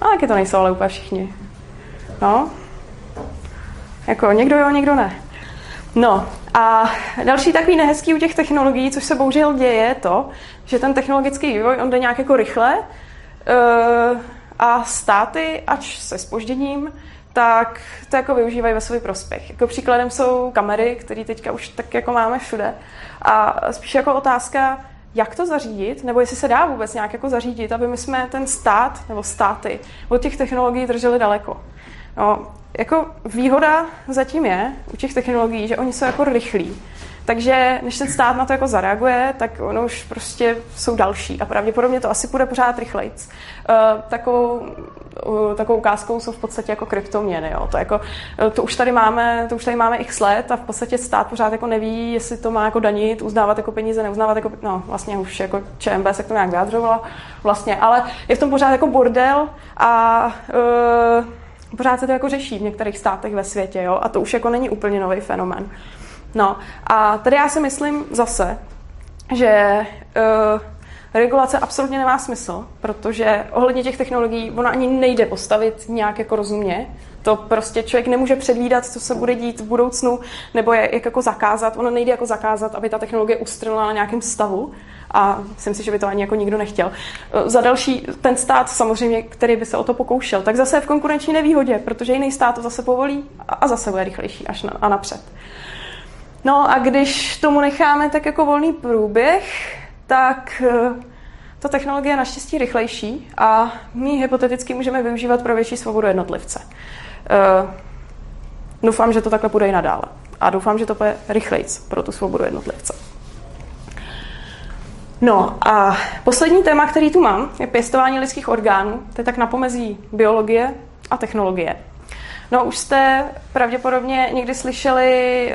A taky to nejsou ale úplně všichni. No. Jako někdo jo, někdo ne. No a další takový nehezký u těch technologií, což se bohužel děje, je to, že ten technologický vývoj, on jde nějak jako rychle uh, a státy, ač se spožděním, tak to jako využívají ve svůj prospěch. Jako příkladem jsou kamery, které teďka už tak jako máme všude. A spíš jako otázka, jak to zařídit, nebo jestli se dá vůbec nějak jako zařídit, aby my jsme ten stát nebo státy od těch technologií drželi daleko. No, jako výhoda zatím je u těch technologií, že oni jsou jako rychlí. Takže než ten stát na to jako zareaguje, tak ono už prostě jsou další a pravděpodobně to asi půjde pořád rychleji. Uh, takovou, uh, takovou ukázkou jsou v podstatě jako kryptoměny. Jo. To, jako, uh, to, už tady máme, to už tady máme x let a v podstatě stát pořád jako neví, jestli to má jako danit, uznávat jako peníze, neuznávat jako, no vlastně už jako ČMB se k tomu nějak vyjádřovala vlastně, ale je v tom pořád jako bordel a uh, pořád se to jako řeší v některých státech ve světě, jo, a to už jako není úplně nový fenomén. No a tady já si myslím zase, že uh, regulace absolutně nemá smysl, protože ohledně těch technologií ona ani nejde postavit nějak jako rozumně. To prostě člověk nemůže předvídat, co se bude dít v budoucnu, nebo je, jak jako zakázat. Ono nejde jako zakázat, aby ta technologie ustrnula na nějakém stavu. A myslím si, že by to ani jako nikdo nechtěl. Za další, ten stát samozřejmě, který by se o to pokoušel, tak zase je v konkurenční nevýhodě, protože jiný stát to zase povolí a zase bude rychlejší až na, a napřed. No a když tomu necháme tak jako volný průběh, tak eh, ta technologie je naštěstí rychlejší a my hypoteticky můžeme využívat pro větší svobodu jednotlivce. Uh, doufám, že to takhle bude i nadále. A doufám, že to bude rychlejc pro tu svobodu jednotlivce. No a poslední téma, který tu mám, je pěstování lidských orgánů. To je tak na pomezí biologie a technologie. No už jste pravděpodobně někdy slyšeli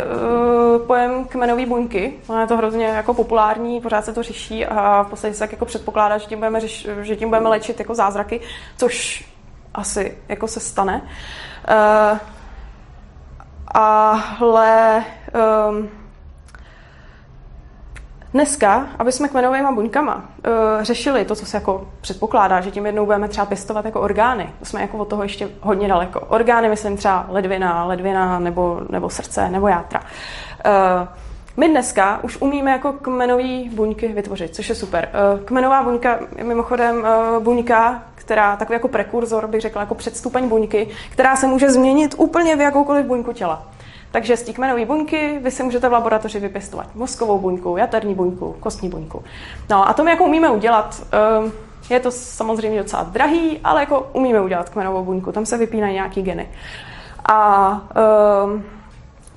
uh, pojem kmenové buňky. Ono je to hrozně jako populární, pořád se to řeší a v podstatě se tak jako předpokládá, že tím budeme, řeš, že tím budeme léčit jako zázraky, což asi jako se stane. Uh, ale um, Dneska, aby jsme kmenovými buňkama uh, řešili to, co se jako předpokládá, že tím jednou budeme třeba pěstovat jako orgány, jsme jako od toho ještě hodně daleko. Orgány, myslím třeba ledvina, ledvina nebo, nebo srdce nebo játra. Uh, my dneska už umíme jako kmenové buňky vytvořit, což je super. Uh, kmenová buňka je mimochodem buňka, která takový jako prekurzor, bych řekla, jako předstupeň buňky, která se může změnit úplně v jakoukoliv buňku těla. Takže z té kmenové buňky vy si můžete v laboratoři vypěstovat mozkovou buňku, jaterní buňku, kostní buňku. No a to my jako umíme udělat. Ehm, je to samozřejmě docela drahý, ale jako umíme udělat kmenovou buňku, tam se vypínají nějaký geny. A, ehm,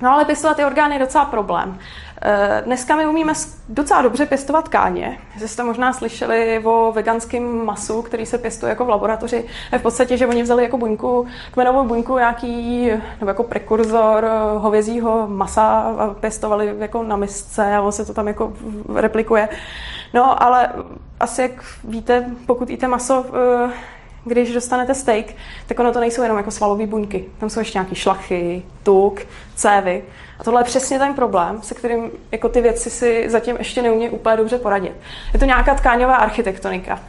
no ale pěstovat ty orgány je docela problém. Eh, dneska my umíme docela dobře pěstovat káně. Že jste možná slyšeli o veganském masu, který se pěstuje jako v laboratoři. V podstatě, že oni vzali jako buňku, kmenovou buňku nějaký, nebo jako prekurzor hovězího masa a pěstovali jako na misce a on se to tam jako replikuje. No, ale asi jak víte, pokud jíte maso, eh, když dostanete steak, tak ono to nejsou jenom jako svalové buňky. Tam jsou ještě nějaké šlachy, tuk, cévy. A tohle je přesně ten problém, se kterým jako ty věci si zatím ještě neumí úplně dobře poradit. Je to nějaká tkáňová architektonika.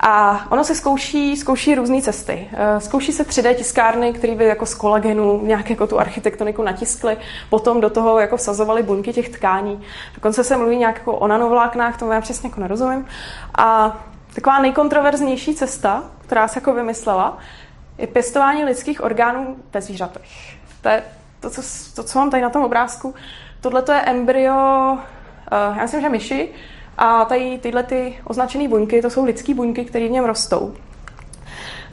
A ono se zkouší, zkouší různé cesty. Eh, zkouší se 3D tiskárny, které by jako z kolagenu nějak jako tu architektoniku natiskly, potom do toho jako vsazovali buňky těch tkání. Dokonce se mluví nějak jako o nanovláknách, tomu já přesně jako nerozumím. A taková nejkontroverznější cesta, která se jako vymyslela, je pěstování lidských orgánů ve zvířatech. To je to, co, to, co mám tady na tom obrázku, tohle to je embryo, uh, já myslím, že myši, a tady tyhle ty označené buňky, to jsou lidské buňky, které v něm rostou.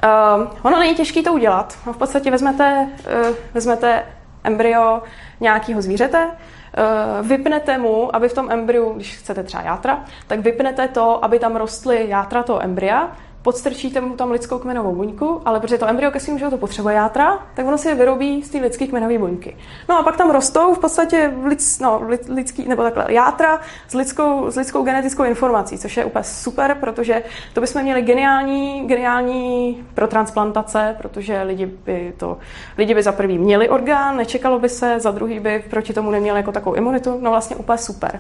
Uh, ono není těžké to udělat. No, v podstatě vezmete, uh, vezmete embryo nějakého zvířete, uh, vypnete mu, aby v tom embryu, když chcete třeba játra, tak vypnete to, aby tam rostly játra toho embrya, podstrčíte mu tam lidskou kmenovou buňku, ale protože to embryo ke svým životu potřebuje játra, tak ono si je vyrobí z té lidské kmenové buňky. No a pak tam rostou v podstatě lids, no, lidský, nebo takhle, játra s lidskou, s lidskou genetickou informací, což je úplně super, protože to bychom měli geniální, geniální pro transplantace, protože lidi by to, lidi by za prvý měli orgán, nečekalo by se, za druhý by proti tomu neměli jako takovou imunitu, no vlastně úplně super.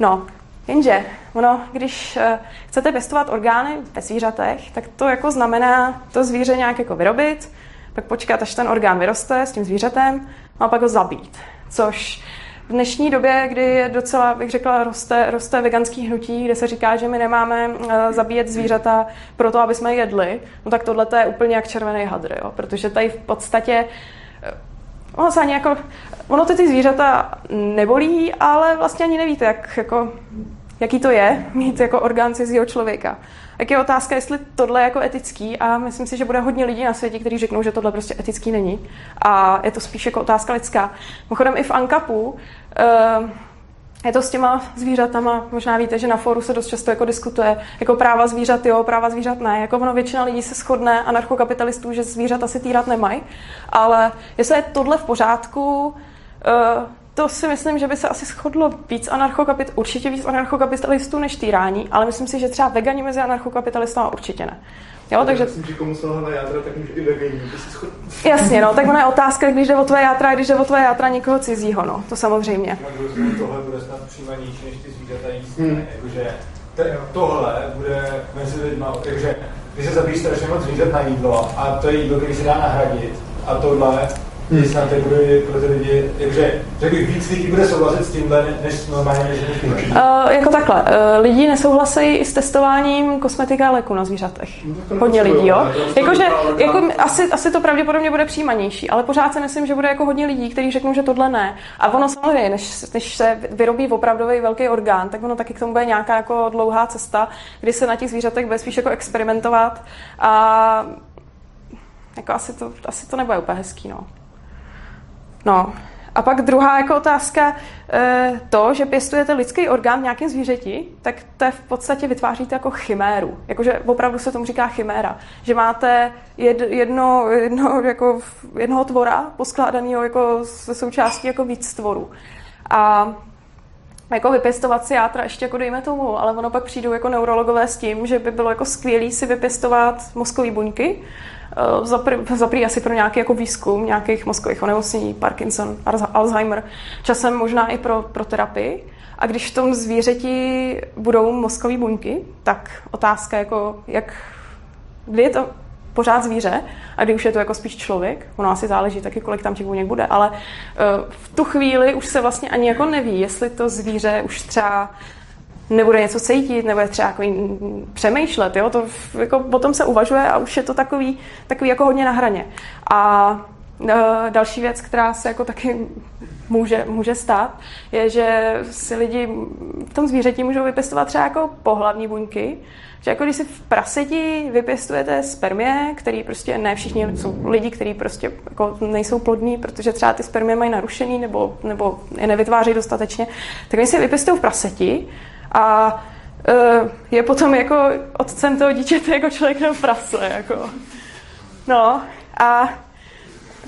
No, Jenže, ono, když uh, chcete pěstovat orgány ve zvířatech, tak to jako znamená to zvíře nějak jako vyrobit, pak počkat, až ten orgán vyroste s tím zvířetem, a pak ho zabít. Což v dnešní době, kdy je docela, bych řekla, roste, roste veganský hnutí, kde se říká, že my nemáme uh, zabíjet zvířata proto, aby jsme je jedli, no tak tohle je úplně jak červený hadr, jo? protože tady v podstatě uh, ono se ani jako, ono ty, ty zvířata nebolí, ale vlastně ani nevíte, jak jako jaký to je mít jako orgán cizího člověka. Jak je otázka, jestli tohle je jako etický a myslím si, že bude hodně lidí na světě, kteří řeknou, že tohle prostě etický není. A je to spíš jako otázka lidská. Mimochodem i v ANKAPu uh, je to s těma zvířatama, možná víte, že na fóru se dost často jako diskutuje, jako práva zvířat jo, práva zvířat ne, jako ono většina lidí se shodne, anarchokapitalistů, že zvířata si týrat nemají, ale jestli je tohle v pořádku, uh, to si myslím, že by se asi shodlo víc anarchokapit, určitě víc anarchokapitalistů než týrání, ale myslím si, že třeba vegani mezi anarchokapitalistama určitě ne. Jo, Já takže... Myslím, že komu na játra, tak může i vegani, Jasně, no, tak ona je otázka, když jde o tvoje játra, když jde o tvoje játra někoho cizího, no, to samozřejmě. Tohle bude snad přijímanější než ty zvířata jíst, hmm. jakože tohle bude mezi lidmi, takže když se zabíjí strašně moc zvířat na jídlo a to je jídlo, který se dá nahradit a tohle Hmm. Snad to bude pro ty lidi, takže řekl bych, víc lidí bude souhlasit s tímhle, než normálně než uh, Jako takhle, uh, lidi nesouhlasí i s testováním kosmetika a léku na zvířatech. No, Hodně lidí, jo. Jakože, jako, asi, asi to pravděpodobně bude přijímanější, ale pořád si myslím, že bude jako hodně lidí, kteří řeknou, že tohle ne. A ono samozřejmě, než, než se vyrobí opravdový velký orgán, tak ono taky k tomu bude nějaká jako dlouhá cesta, kdy se na těch zvířatech bude spíš jako experimentovat a jako asi to, asi to nebude úplně hezký, no. No, a pak druhá jako otázka, eh, to, že pěstujete lidský orgán v nějakém zvířeti, tak to v podstatě vytváříte jako chiméru. Jakože opravdu se tomu říká chiméra. Že máte jedno, jedno, jako jednoho tvora poskládaného jako ze součástí jako víc tvorů. A jako vypěstovací játra ještě jako dejme tomu, ale ono pak přijdou jako neurologové s tím, že by bylo jako skvělý si vypěstovat mozkové buňky, Eh, za prý asi pro nějaký jako výzkum nějakých mozkových onemocnění, Parkinson, Alzheimer, časem možná i pro, pro terapii. A když v tom zvířeti budou mozkové buňky, tak otázka jako, jak, kdy je to pořád zvíře a kdy už je to jako spíš člověk, ono asi záleží taky, kolik tam těch buněk bude, ale uh, v tu chvíli už se vlastně ani jako neví, jestli to zvíře už třeba nebude něco cítit, nebo je třeba jako přemýšlet, jo? To jako potom se uvažuje a už je to takový, takový jako hodně na hraně. A e, další věc, která se jako taky může, může stát, je, že si lidi v tom zvířeti můžou vypěstovat třeba jako pohlavní buňky, že jako když si v praseti vypěstujete spermie, který prostě ne všichni jsou lidi, kteří prostě jako nejsou plodní, protože třeba ty spermie mají narušený nebo, nebo je nevytváří dostatečně, tak oni si vypěstují v praseti a uh, je potom jako otcem toho dítěte jako člověk nebo prase. Jako. No a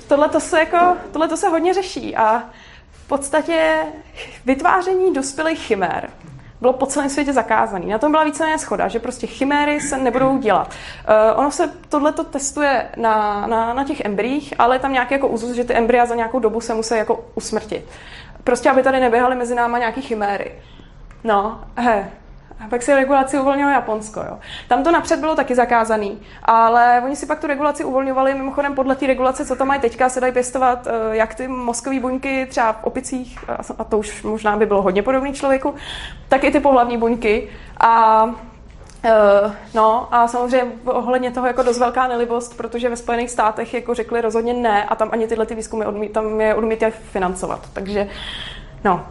tohle to se, jako, tohle se hodně řeší a v podstatě vytváření dospělých chimér bylo po celém světě zakázaný. Na tom byla víceméně schoda, že prostě chiméry se nebudou dělat. Uh, ono se tohle testuje na, na, na těch embryích, ale je tam nějaký jako úzus, že ty embrya za nějakou dobu se musí jako usmrtit. Prostě, aby tady neběhaly mezi náma nějaký chiméry. No, he. A pak si regulaci uvolnilo Japonsko. Jo. Tam to napřed bylo taky zakázaný, ale oni si pak tu regulaci uvolňovali, mimochodem podle té regulace, co tam mají teďka, se dají pěstovat eh, jak ty mozkové buňky třeba v opicích, a to už možná by bylo hodně podobný člověku, tak i ty pohlavní buňky. A Uh, no a samozřejmě ohledně toho jako dost velká nelibost, protože ve Spojených státech jako řekli rozhodně ne a tam ani tyhle ty výzkumy odmí, tam je odmítí financovat. Takže no.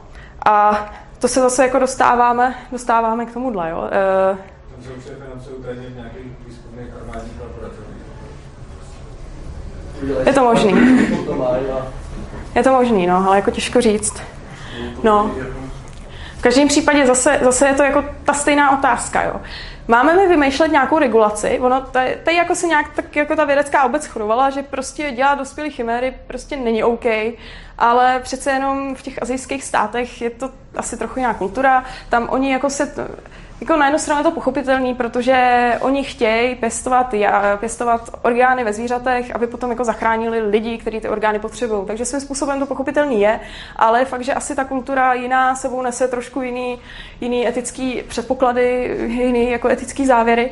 A to se zase jako dostáváme, dostáváme k tomuhle, jo. Laboratořích. Je to možný. Je to možný, no, ale jako těžko říct. No. V každém případě zase, zase je to jako ta stejná otázka, jo. Máme mi vymýšlet nějakou regulaci? Ono, tady jako se nějak tak jako ta vědecká obec chodovala, že prostě dělat dospělé chiméry prostě není OK, ale přece jenom v těch azijských státech je to asi trochu jiná kultura. Tam oni jako se jako na jednu stranu je to pochopitelný, protože oni chtějí pěstovat, pěstovat orgány ve zvířatech, aby potom jako zachránili lidi, kteří ty orgány potřebují. Takže svým způsobem to pochopitelný je, ale fakt, že asi ta kultura jiná sebou nese trošku jiný, jiný etický předpoklady, jiný jako etický závěry.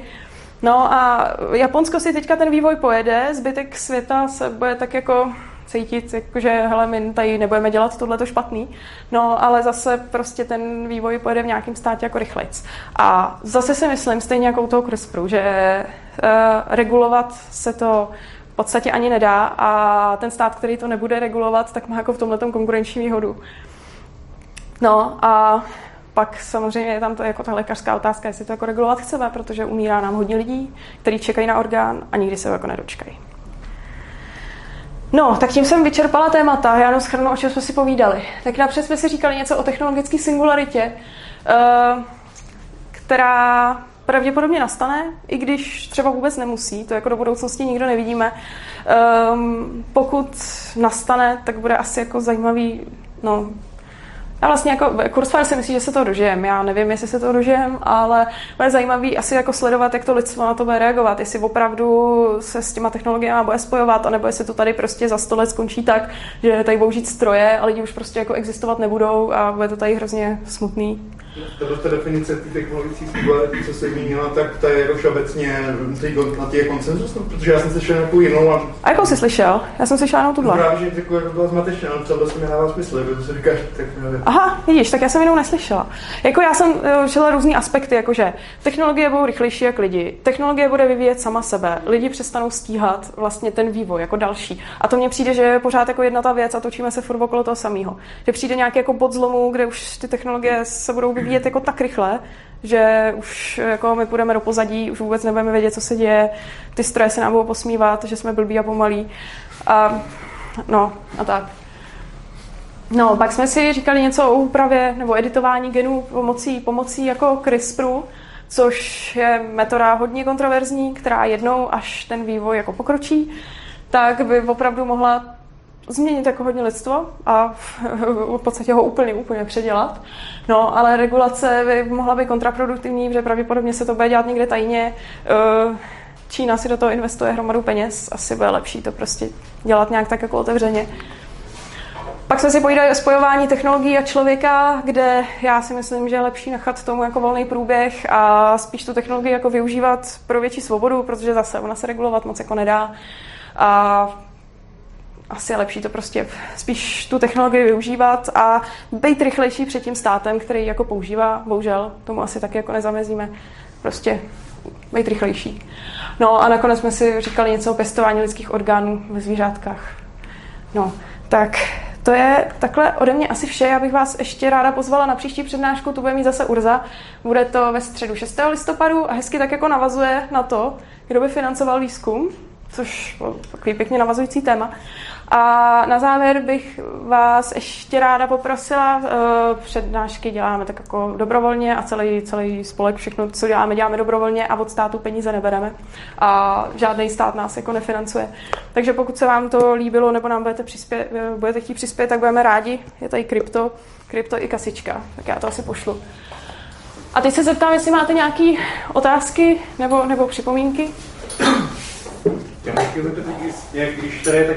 No a Japonsko si teďka ten vývoj pojede, zbytek světa se bude tak jako cítit, jakože hele, my tady nebudeme dělat tohle špatný, no ale zase prostě ten vývoj pojede v nějakém státě jako rychlejc. A zase si myslím, stejně jako u toho CRISPRu, že uh, regulovat se to v podstatě ani nedá a ten stát, který to nebude regulovat, tak má jako v tomhle konkurenční výhodu. No a pak samozřejmě je tam to jako ta lékařská otázka, jestli to jako regulovat chceme, protože umírá nám hodně lidí, kteří čekají na orgán a nikdy se ho jako nedočkají. No, tak tím jsem vyčerpala témata, já jenom schrnu, o čem jsme si povídali. Tak napřed jsme si říkali něco o technologické singularitě, eh, která pravděpodobně nastane, i když třeba vůbec nemusí, to jako do budoucnosti nikdo nevidíme. Um, pokud nastane, tak bude asi jako zajímavý, no, já vlastně jako Kurzweil si myslí, že se to dožijem. Já nevím, jestli se to dožijem, ale bude zajímavý asi jako sledovat, jak to lidstvo na to bude reagovat. Jestli opravdu se s těma technologiemi bude spojovat, anebo jestli to tady prostě za sto let skončí tak, že tady budou žít stroje a lidi už prostě jako existovat nebudou a bude to tady hrozně smutný. Tato ta definice té technologické singularity, co se zmínila, tak ta je jako všeobecně na ty je koncenzus, no, protože já jsem slyšel nějakou jinou. A, a jakou jsi slyšel? Já jsem slyšel jenom tuhle. Právě, že jako, jako byla zmatečná, ale třeba se mi dává smysl, protože se říkáš, tak nevím. Aha, vidíš, tak já jsem jinou neslyšela. Jako já jsem čela eh, různý aspekty, jakože technologie budou rychlejší jak lidi, technologie bude vyvíjet sama sebe, lidi přestanou stíhat vlastně ten vývoj jako další. A to mně přijde, že je pořád jako jedna ta věc a točíme se furt okolo toho samého. Že přijde nějaký jako bod zlomu, kde už ty technologie se budou vyvíjet jako tak rychle, že už jako my půjdeme do pozadí, už vůbec nebudeme vědět, co se děje, ty stroje se nám budou posmívat, že jsme blbí a pomalí. A, no a tak. No, pak jsme si říkali něco o úpravě nebo editování genů pomocí, pomocí jako CRISPRu, což je metoda hodně kontroverzní, která jednou, až ten vývoj jako pokročí, tak by opravdu mohla změnit jako hodně lidstvo a v podstatě ho úplně, úplně předělat. No, ale regulace by mohla být kontraproduktivní, protože pravděpodobně se to bude dělat někde tajně. Eh, Čína si do toho investuje hromadu peněz, asi bude lepší to prostě dělat nějak tak jako otevřeně. Pak jsme si povídali o spojování technologií a člověka, kde já si myslím, že je lepší nechat tomu jako volný průběh a spíš tu technologii jako využívat pro větší svobodu, protože zase ona se regulovat moc jako nedá. A asi je lepší to prostě spíš tu technologii využívat a být rychlejší před tím státem, který jako používá, bohužel, tomu asi taky jako nezamezíme. Prostě být rychlejší. No a nakonec jsme si říkali něco o pěstování lidských orgánů ve zvířátkách. No, tak to je takhle ode mě asi vše. Já bych vás ještě ráda pozvala na příští přednášku, tu bude mít zase Urza. Bude to ve středu 6. listopadu a hezky tak jako navazuje na to, kdo by financoval výzkum, což je takový pěkně navazující téma. A na závěr bych vás ještě ráda poprosila, eh, přednášky děláme tak jako dobrovolně a celý, celý spolek, všechno, co děláme, děláme dobrovolně a od státu peníze nebereme. A žádný stát nás jako nefinancuje. Takže pokud se vám to líbilo nebo nám budete, přispět, eh, budete chtít přispět, tak budeme rádi. Je tady krypto, krypto i kasička, tak já to asi pošlu. A teď se zeptám, jestli máte nějaké otázky nebo, nebo připomínky. Já bych chtěl zeptat, jak když tady je tak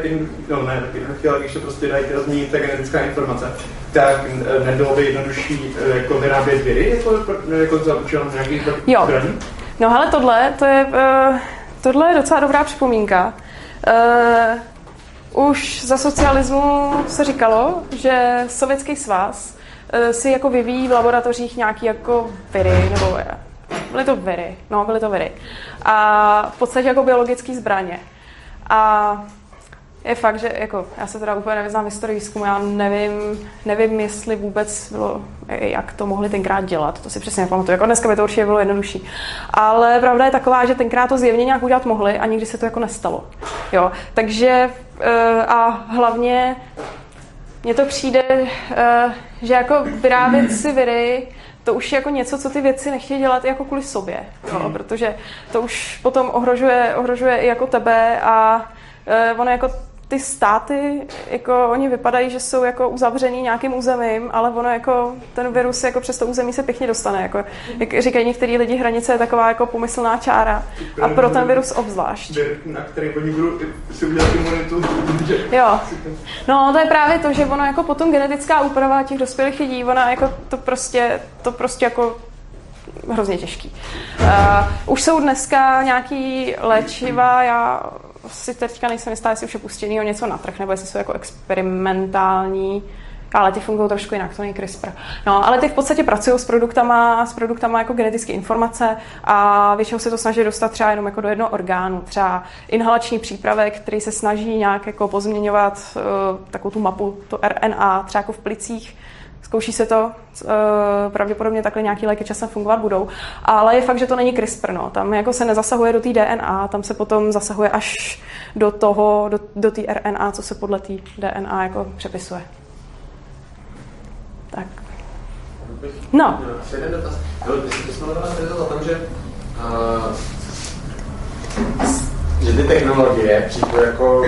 no ne, tak jednoduché, ale když se prostě dají teda změnit ta genetická informace, tak nebylo by jednodušší eh, jako vyrábět viry, jako, jako za účelem nějakých jo. zbraní? No ale tohle, to je, uh, tohle je docela dobrá připomínka. Uh, už za socialismu se říkalo, že Sovětský svaz uh, si jako vyvíjí v laboratořích nějaký jako viry, nebo Byly to viry, no, byly to viry. A v podstatě jako biologické zbraně. A je fakt, že jako, já se teda úplně nevyznám historii výzkumu, já nevím, nevím, jestli vůbec bylo, jak to mohli tenkrát dělat, to si přesně nepamatuju, jako dneska by to určitě bylo jednodušší. Ale pravda je taková, že tenkrát to zjevně nějak udělat mohli a nikdy se to jako nestalo. Jo, takže eh, a hlavně mně to přijde, eh, že jako vyrábět si viry to už je jako něco, co ty věci nechtějí dělat jako kvůli sobě, no, protože to už potom ohrožuje, ohrožuje i jako tebe a uh, ono jako ty státy, jako oni vypadají, že jsou jako uzavřený nějakým územím, ale ono jako, ten virus jako přes to území se pěkně dostane. Jako, jak říkají některý lidi, hranice je taková jako pomyslná čára. A pro ten virus obzvlášť. Na který oni budou si udělat imunitu. Jo. No, to je právě to, že ono jako potom genetická úprava těch dospělých lidí, ona jako to prostě, to prostě jako hrozně těžký. Uh, už jsou dneska nějaký léčiva, já si teďka nejsem jistá, jestli už je puštěný něco na trh, nebo jestli jsou jako experimentální, ale ty fungují trošku jinak, to není CRISPR. No, ale ty v podstatě pracují s produktama, s produktama jako genetické informace a většinou se to snaží dostat třeba jenom jako do jednoho orgánu. Třeba inhalační přípravek, který se snaží nějak jako pozměňovat uh, takovou tu mapu, to RNA, třeba jako v plicích, Zkouší se to, eh, pravděpodobně takhle nějaký léky časem fungovat budou, ale je fakt, že to není CRISPR, no. tam jako se nezasahuje do té DNA, tam se potom zasahuje až do toho, do, do té RNA, co se podle té DNA jako přepisuje. Tak. No. Že, že ty technologie jako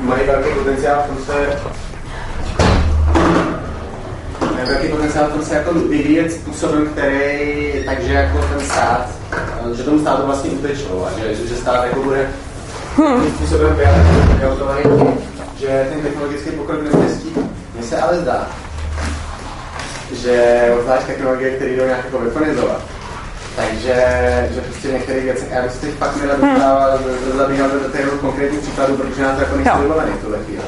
mají velký potenciál v tom se jako jaký potenciál tom se jako vyvíjet způsobem, který, takže jako ten stát, eh, že tomu státu vlastně utečou a že, že stát jako bude tím způsobem vyautování že ten technologický pokrok nezjistí. Mně se ale zdá, že obzvlášť technologie, které jdou nějak jako weaponizovat, takže že prostě některé věci, já bych si teď fakt měla dostávat, hmm. zabývat do těch konkrétních příkladů, protože nám to jako nejsou vybavený v tuhle chvíli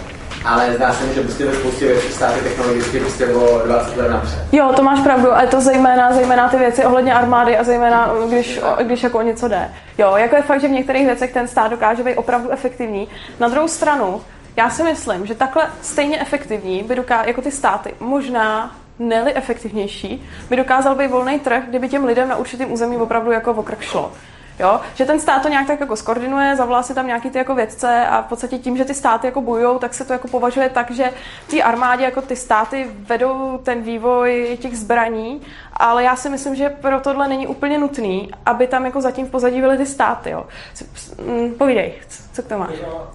ale zdá se mi, že prostě ve spoustě věcí státy technologicky prostě o 20 let napřed. Jo, to máš pravdu, ale to zejména, zejména ty věci ohledně armády a zejména, když, když jako o něco jde. Jo, jako je fakt, že v některých věcech ten stát dokáže být opravdu efektivní. Na druhou stranu, já si myslím, že takhle stejně efektivní by doká- jako ty státy, možná neli efektivnější, by dokázal být volný trh, kdyby těm lidem na určitém území opravdu jako okrk šlo. Jo? Že ten stát to nějak tak jako skoordinuje, zavolá si tam nějaký ty jako vědce a v podstatě tím, že ty státy jako bojují, tak se to jako považuje tak, že ty armádě jako ty státy vedou ten vývoj těch zbraní, ale já si myslím, že pro tohle není úplně nutný, aby tam jako zatím v pozadí byly ty státy. Jo. Mm, povídej, co k tomu máš?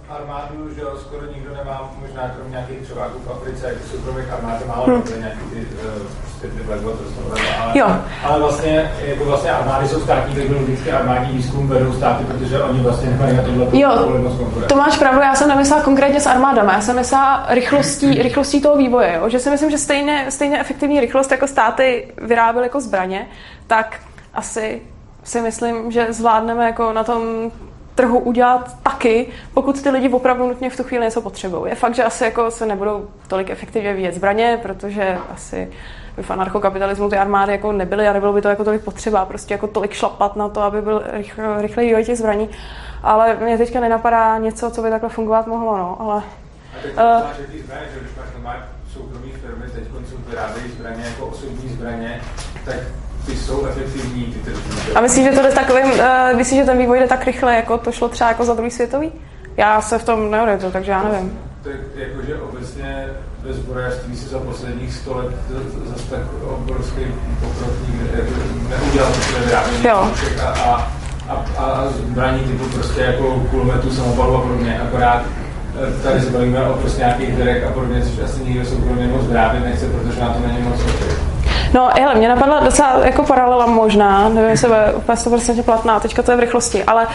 Armádu, že skoro nikdo nemá, možná kromě nějakých třeba v Africe, jak soukromých armád, málo hmm. nějaký ty uh, ale, jo. ale vlastně, jako vlastně armády jsou státní technologické armádní výzkum vedou státy, protože oni vlastně nemají na tohle Jo, to máš pravdu, já jsem nemyslela konkrétně s armádama, já jsem myslela rychlostí, rychlostí toho vývoje, jo? že si myslím, že stejně, stejně efektivní rychlost jako státy vyráběly jako zbraně, tak asi si myslím, že zvládneme jako na tom trhu udělat taky, pokud ty lidi opravdu nutně v tu chvíli něco potřebují. Je fakt, že asi jako se nebudou tolik efektivně vyjet zbraně, protože asi v anarchokapitalismu ty armády jako nebyly a nebylo by to jako tolik potřeba, prostě jako tolik šlapat na to, aby byl rychle, rychlej vývoj těch zbraní. Ale mě teďka nenapadá něco, co by takhle fungovat mohlo, no, ale... A teď uh, máš ty zbraně, že když máš normální soukromý firmy, teď jsou vyrábějí zbraně jako osobní zbraně, tak ty jsou efektivní, ty. A myslím, že to jde takovým, uh, myslíš, že ten vývoj jde tak rychle, jako to šlo třeba jako za druhý světový? Já se v tom neorientuju, takže já nevím. Tak jakože obecně ve zbrojařství se za posledních sto let zase tak obrovský pokrok neudělal, protože a, a, a, a zbraní typu prostě jako kulometu, samopalu a podobně, akorát eh, tady se bavíme o prostě nějakých derek a podobně, což asi nikdo soukromně moc vyrábět nechce, protože na to není moc No, hele, mě napadla docela jako paralela možná, nevím, jestli je úplně 100% platná, teďka to je v rychlosti, ale uh,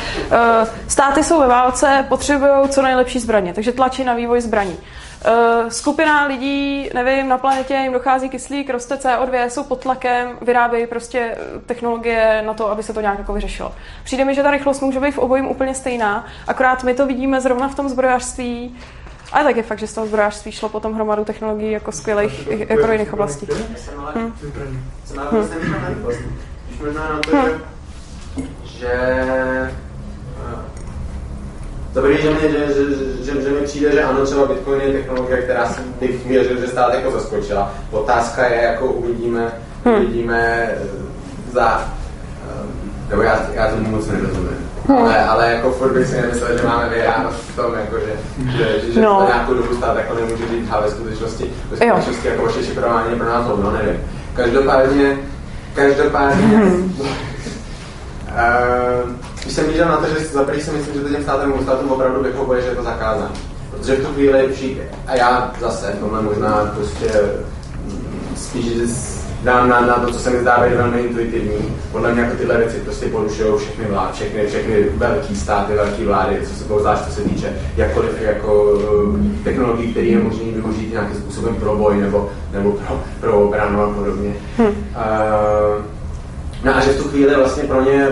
státy jsou ve válce, potřebují co nejlepší zbraně, takže tlačí na vývoj zbraní. Uh, skupina lidí, nevím, na planetě jim dochází kyslík, roste CO2, jsou pod tlakem, vyrábějí prostě technologie na to, aby se to nějak jako vyřešilo. Přijde mi, že ta rychlost může být v obojím úplně stejná, akorát my to vidíme zrovna v tom zbrojařství, ale tak je fakt, že z toho zbrojařství šlo potom hromadu technologií jako skvělých jako jiných oblastí. Hm. Když možná na to, že, že Dobrý, že mi, že, že, že, že mi přijde, že ano, třeba Bitcoin je technologie, která si bych věřil, že stát jako zaskočila. Otázka je, jako uvidíme, hmm. uvidíme za, nebo já, já tomu moc nerozumím. Hmm. Ale, ale jako furt bych si nemyslel, že máme vyhráno v tom, jako, že, že, že, že no. nějakou dobu stát jako nemůže říct, ale ve skutečnosti, ve skutečnosti jako vaše šifrování je pro nás hodno, nevím. Každopádně, každopádně, uh, když jsem viděl na to, že za první si myslím, že to těm státem státům opravdu vyhovuje, že je to zakázané. Protože v tu chvíli přijde, a já zase, tohle možná prostě mm, spíš dám na, na to, co se mi zdá být velmi intuitivní. Podle mě jako tyhle věci prostě porušují všechny vlády, všechny, všechny velké státy, velké vlády, co se toho zvlášť, co se týče jakkoliv jako eh, technologií, které je možné využít nějakým způsobem pro boj nebo, nebo pro, pro obranu a podobně. Hmm. Uh, no a že v tu chvíli vlastně pro ně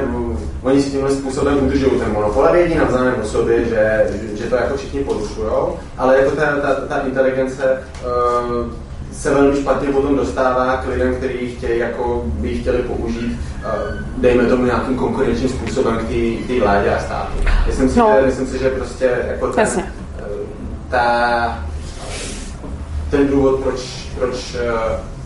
oni si tímhle způsobem udržují ten monopol a vědí navzájem o sobě, že, že to jako všichni porušují, ale jako ta, ta, ta inteligence uh, se velmi špatně potom dostává k lidem, kteří chtějí, jako by chtěli použít, uh, dejme tomu nějakým konkurenčním způsobem k té vládě a státu. Myslím si, no. že, myslím si, že prostě jako ten, uh, ta, ten důvod, proč, proč uh,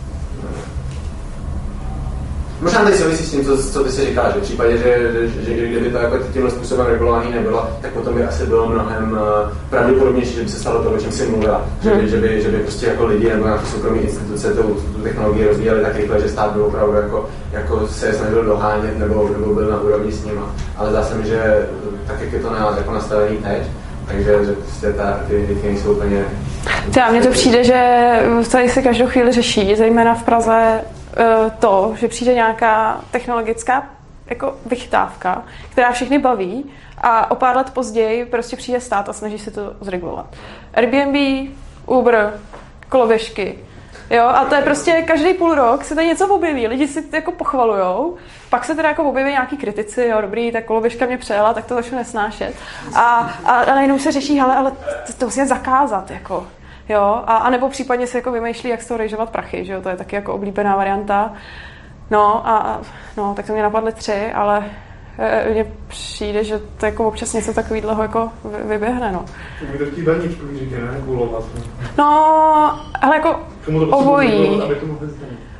Možná tady souvisí s tím, co, co ty si říkáš, že v případě, že, že, že kdyby to jako tímhle způsobem regulovaný nebylo, tak potom by asi bylo mnohem uh, pravděpodobnější, že by se stalo to, o čem si mluvila. Že by, hmm. že by, že by prostě jako lidi nebo nějaké soukromé instituce tu, tu technologii rozvíjeli tak rychle, že stát byl opravdu jako, jako se je snažil dohánět nebo, nebo byl na úrovni s nima. Ale zdá se mi, že tak, jak je to na, jako nastavený teď, takže že prostě ta, ty děti nejsou úplně Já, mně to přijde, že tady se každou chvíli řeší, zejména v Praze, eh, to, že přijde nějaká technologická jako vychytávka, která všechny baví a o pár let později prostě přijde stát a snaží se to zregulovat. Airbnb, Uber, koloběžky, Jo, a to je prostě každý půl rok se tady něco objeví, lidi si jako pochvalujou, pak se teda jako objeví nějaký kritici, jo, dobrý, tak koloběžka mě přejela, tak to začnu nesnášet. A, a, a najednou se řeší, ale, ale to, to musíme zakázat, jako. Jo, a, a nebo případně se jako vymýšlí, jak z toho rejžovat prachy, že jo, to je taky jako oblíbená varianta. No a no, tak to mě napadly tři, ale e, mně přijde, že to jako občas něco takového jako vyběhne, no. To by to chtít vaničku, ne? Gulovat. No, ale jako obojí.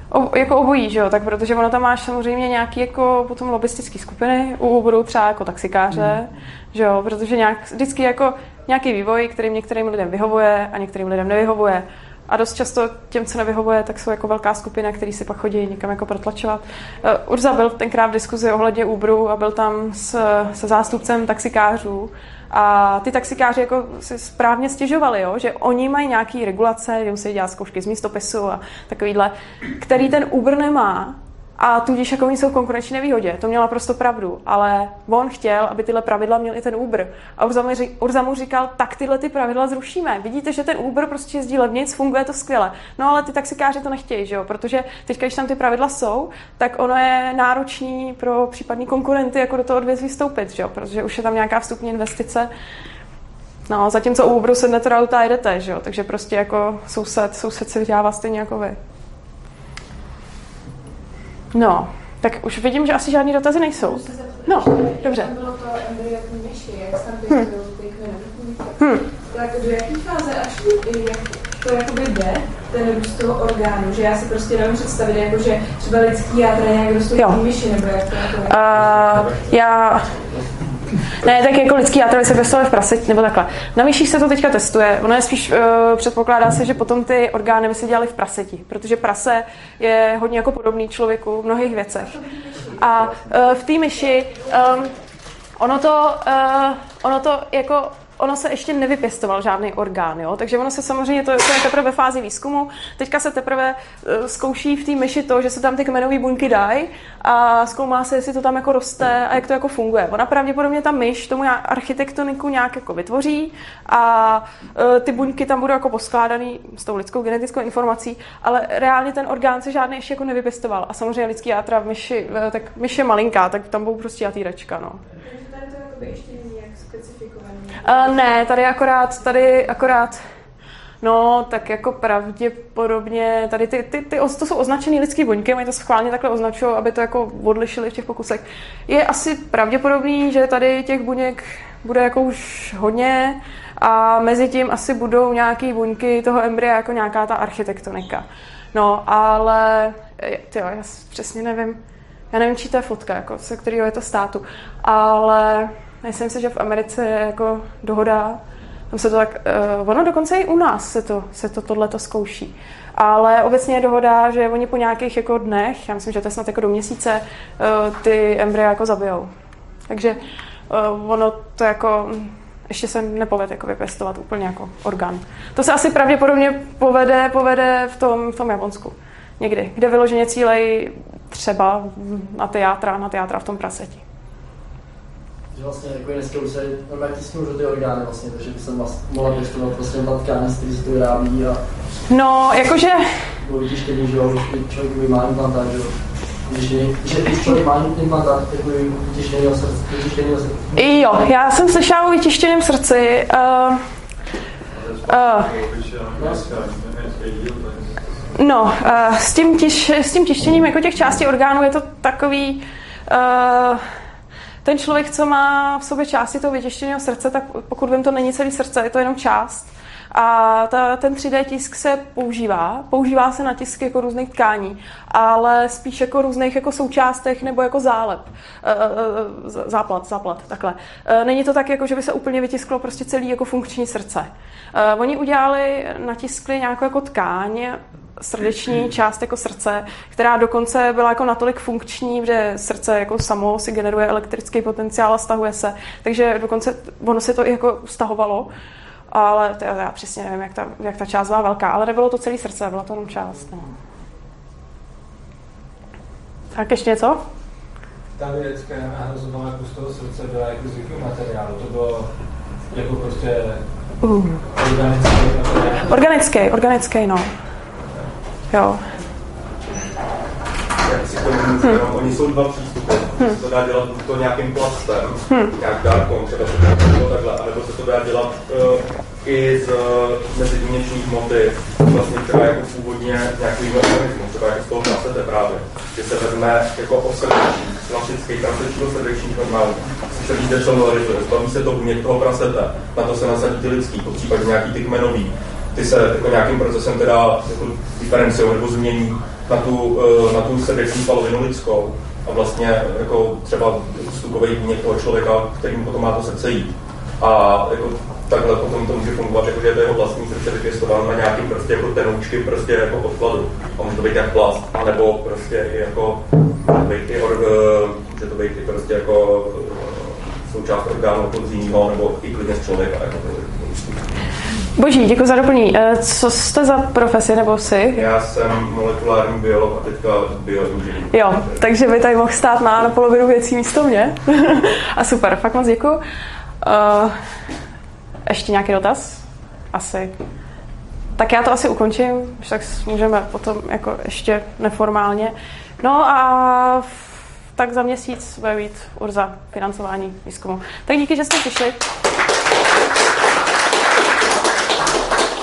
O, jako obojí, že jo, tak protože ono tam máš samozřejmě nějaký jako potom lobistické skupiny, u budou třeba jako taxikáře, hmm. že jo, protože nějak, vždycky jako nějaký vývoj, kterým některým lidem vyhovuje a některým lidem nevyhovuje. A dost často těm, co nevyhovuje, tak jsou jako velká skupina, který si pak chodí někam jako protlačovat. Uh, Urza byl tenkrát v diskuzi ohledně Uberu a byl tam s, se zástupcem taxikářů a ty taxikáři jako si správně stěžovali, jo? že oni mají nějaký regulace, že musí dělat zkoušky z místopisu a takovýhle, který ten Uber nemá a tudíž jako oni jsou v konkurenční nevýhodě. To měla prostě pravdu, ale on chtěl, aby tyhle pravidla měl i ten Uber. A Urza mu, Urza mu říkal, tak tyhle ty pravidla zrušíme. Vidíte, že ten Uber prostě jezdí levnic, funguje to skvěle. No ale ty taxikáři to nechtějí, že jo? protože teď, když tam ty pravidla jsou, tak ono je náročný pro případní konkurenty jako do toho odvětví vstoupit, že jo? protože už je tam nějaká vstupní investice. No, zatímco u Uberu sednete do auta a jedete, že jo? takže prostě jako soused, soused se vydělává stejně jako vy. No, tak už vidím, že asi žádný dotazy nejsou. No, dobře. hmm. hmm. Tak do jaký fáze až jak to jakoby jde, ten růst toho orgánu, že já si prostě nevím představit, jako že třeba lidský jádra nějak rostou myši, nebo jak to jako... Uh, já ne, tak jako lidský játro se pěstovali v praseti, nebo takhle. Na myších se to teďka testuje. Ono je spíš, uh, předpokládá se, že potom ty orgány by se dělaly v praseti, protože prase je hodně jako podobný člověku v mnohých věcech. A uh, v té myši um, ono to, uh, ono to jako ono se ještě nevypěstoval žádný orgán, jo? takže ono se samozřejmě, to, to je teprve ve fázi výzkumu, teďka se teprve uh, zkouší v té myši to, že se tam ty kmenové buňky dají a zkoumá se, jestli to tam jako roste a jak to jako funguje. Ona pravděpodobně ta myš tomu architektoniku nějak jako vytvoří a uh, ty buňky tam budou jako poskládané s tou lidskou genetickou informací, ale reálně ten orgán se žádný ještě jako nevypěstoval. A samozřejmě lidský játra v myši, uh, tak myš je malinká, tak tam budou prostě jatýrečka, no. Takže tady to ještě Uh, ne, tady akorát, tady akorát No, tak jako pravděpodobně, tady ty, ty, ty, to jsou označené lidské buňky, mají to schválně takhle označují, aby to jako odlišili v těch pokusech. Je asi pravděpodobný, že tady těch buněk bude jako už hodně a mezi tím asi budou nějaké buňky toho embrya jako nějaká ta architektonika. No, ale tyjo, já přesně nevím, já nevím, čí to je fotka, jako, se kterého je to státu, ale Myslím si, že v Americe je jako dohoda, tam se to tak, uh, ono dokonce i u nás se to, se to tohleto zkouší. Ale obecně je dohoda, že oni po nějakých jako dnech, já myslím, že to je snad jako do měsíce, uh, ty embrya jako zabijou. Takže uh, ono to jako ještě se nepovede jako vypěstovat úplně jako orgán. To se asi pravděpodobně povede, povede v tom, v tom Japonsku. Někdy, kde vyloženě cílej třeba na ty játra, na ty játra v tom praseti že vlastně jako dneska už se normálně tisknou ty orgány vlastně, takže by jsem vlastně mohla pěstovat vlastně ta tkáně, z který se to vyrábí a... No, jakože... Bylo vytištění, že jo, že člověk má implantát, že jo. Jo, já jsem slyšela o vytištěném srdci. Uh, uh, No, uh, s, tím tiš, s tím tištěním jako těch částí orgánů je to takový... Uh, ten člověk, co má v sobě části toho vytěštěného srdce, tak pokud vím, to není celý srdce, je to jenom část. A ta, ten 3D tisk se používá. Používá se na tisk jako různých tkání, ale spíš jako různých jako součástech nebo jako zálep. E, e, záplat, záplat, takhle. Není to tak, jako že by se úplně vytisklo prostě celý jako funkční srdce. Oni udělali, natiskli nějakou jako tkáň, srdeční část jako srdce, která dokonce byla jako natolik funkční, že srdce jako samo si generuje elektrický potenciál a stahuje se. Takže dokonce ono se to i jako stahovalo. ale to, já přesně nevím, jak ta, jak ta část byla velká, ale nebylo to celý srdce, byla to jenom část. No. Tak ještě něco? Ta která nahrazovala kus toho srdce, byla jako z materiálu? To bylo jako prostě uh. organický materiál? Organický, organický, no. Jo. Hmm. oni jsou dva přístupy. Hmm. To dá dělat to nějakým plastem, hmm. nějak dárkom, třeba se to takhle, anebo se to dá dělat uh, i z uh, mezivněčních hmoty, vlastně třeba jako původně nějaký organismus, třeba jako z toho prasete právě, že se vezme jako osrdečník, klasický klasický osrdečník normální, se víte, co melarizuje, zbaví se to buněk toho prasete, na to se nasadí ty lidský, po případě nějaký ty kmenový, ty se jako nějakým procesem teda jako diferenciují nebo změní na tu, eh, na tu srdeční palovinu lidskou a vlastně jako třeba vstupový buněk toho člověka, kterým potom má to srdce jít. A jako takhle potom to může fungovat, jako, že je to jeho vlastní srdce vypěstován na nějaký prostě jako tenoučky prostě jako podkladu. A může to být jak plast, anebo prostě i jako být i or, eh, může to být i prostě jako eh, součást orgánu jiného, nebo i klidně z člověka. Jako, Boží, děkuji za doplnění. Eh, co jste za profesi nebo jsi? Já jsem molekulární biolog a teďka bioinženýr. Jo, takže by tady mohl stát na, na polovinu věcí místo mě. a super, fakt moc děkuji. Uh, ještě nějaký dotaz? Asi. Tak já to asi ukončím, tak můžeme potom jako ještě neformálně. No a tak za měsíc bude být Urza financování výzkumu. Tak díky, že jste přišli.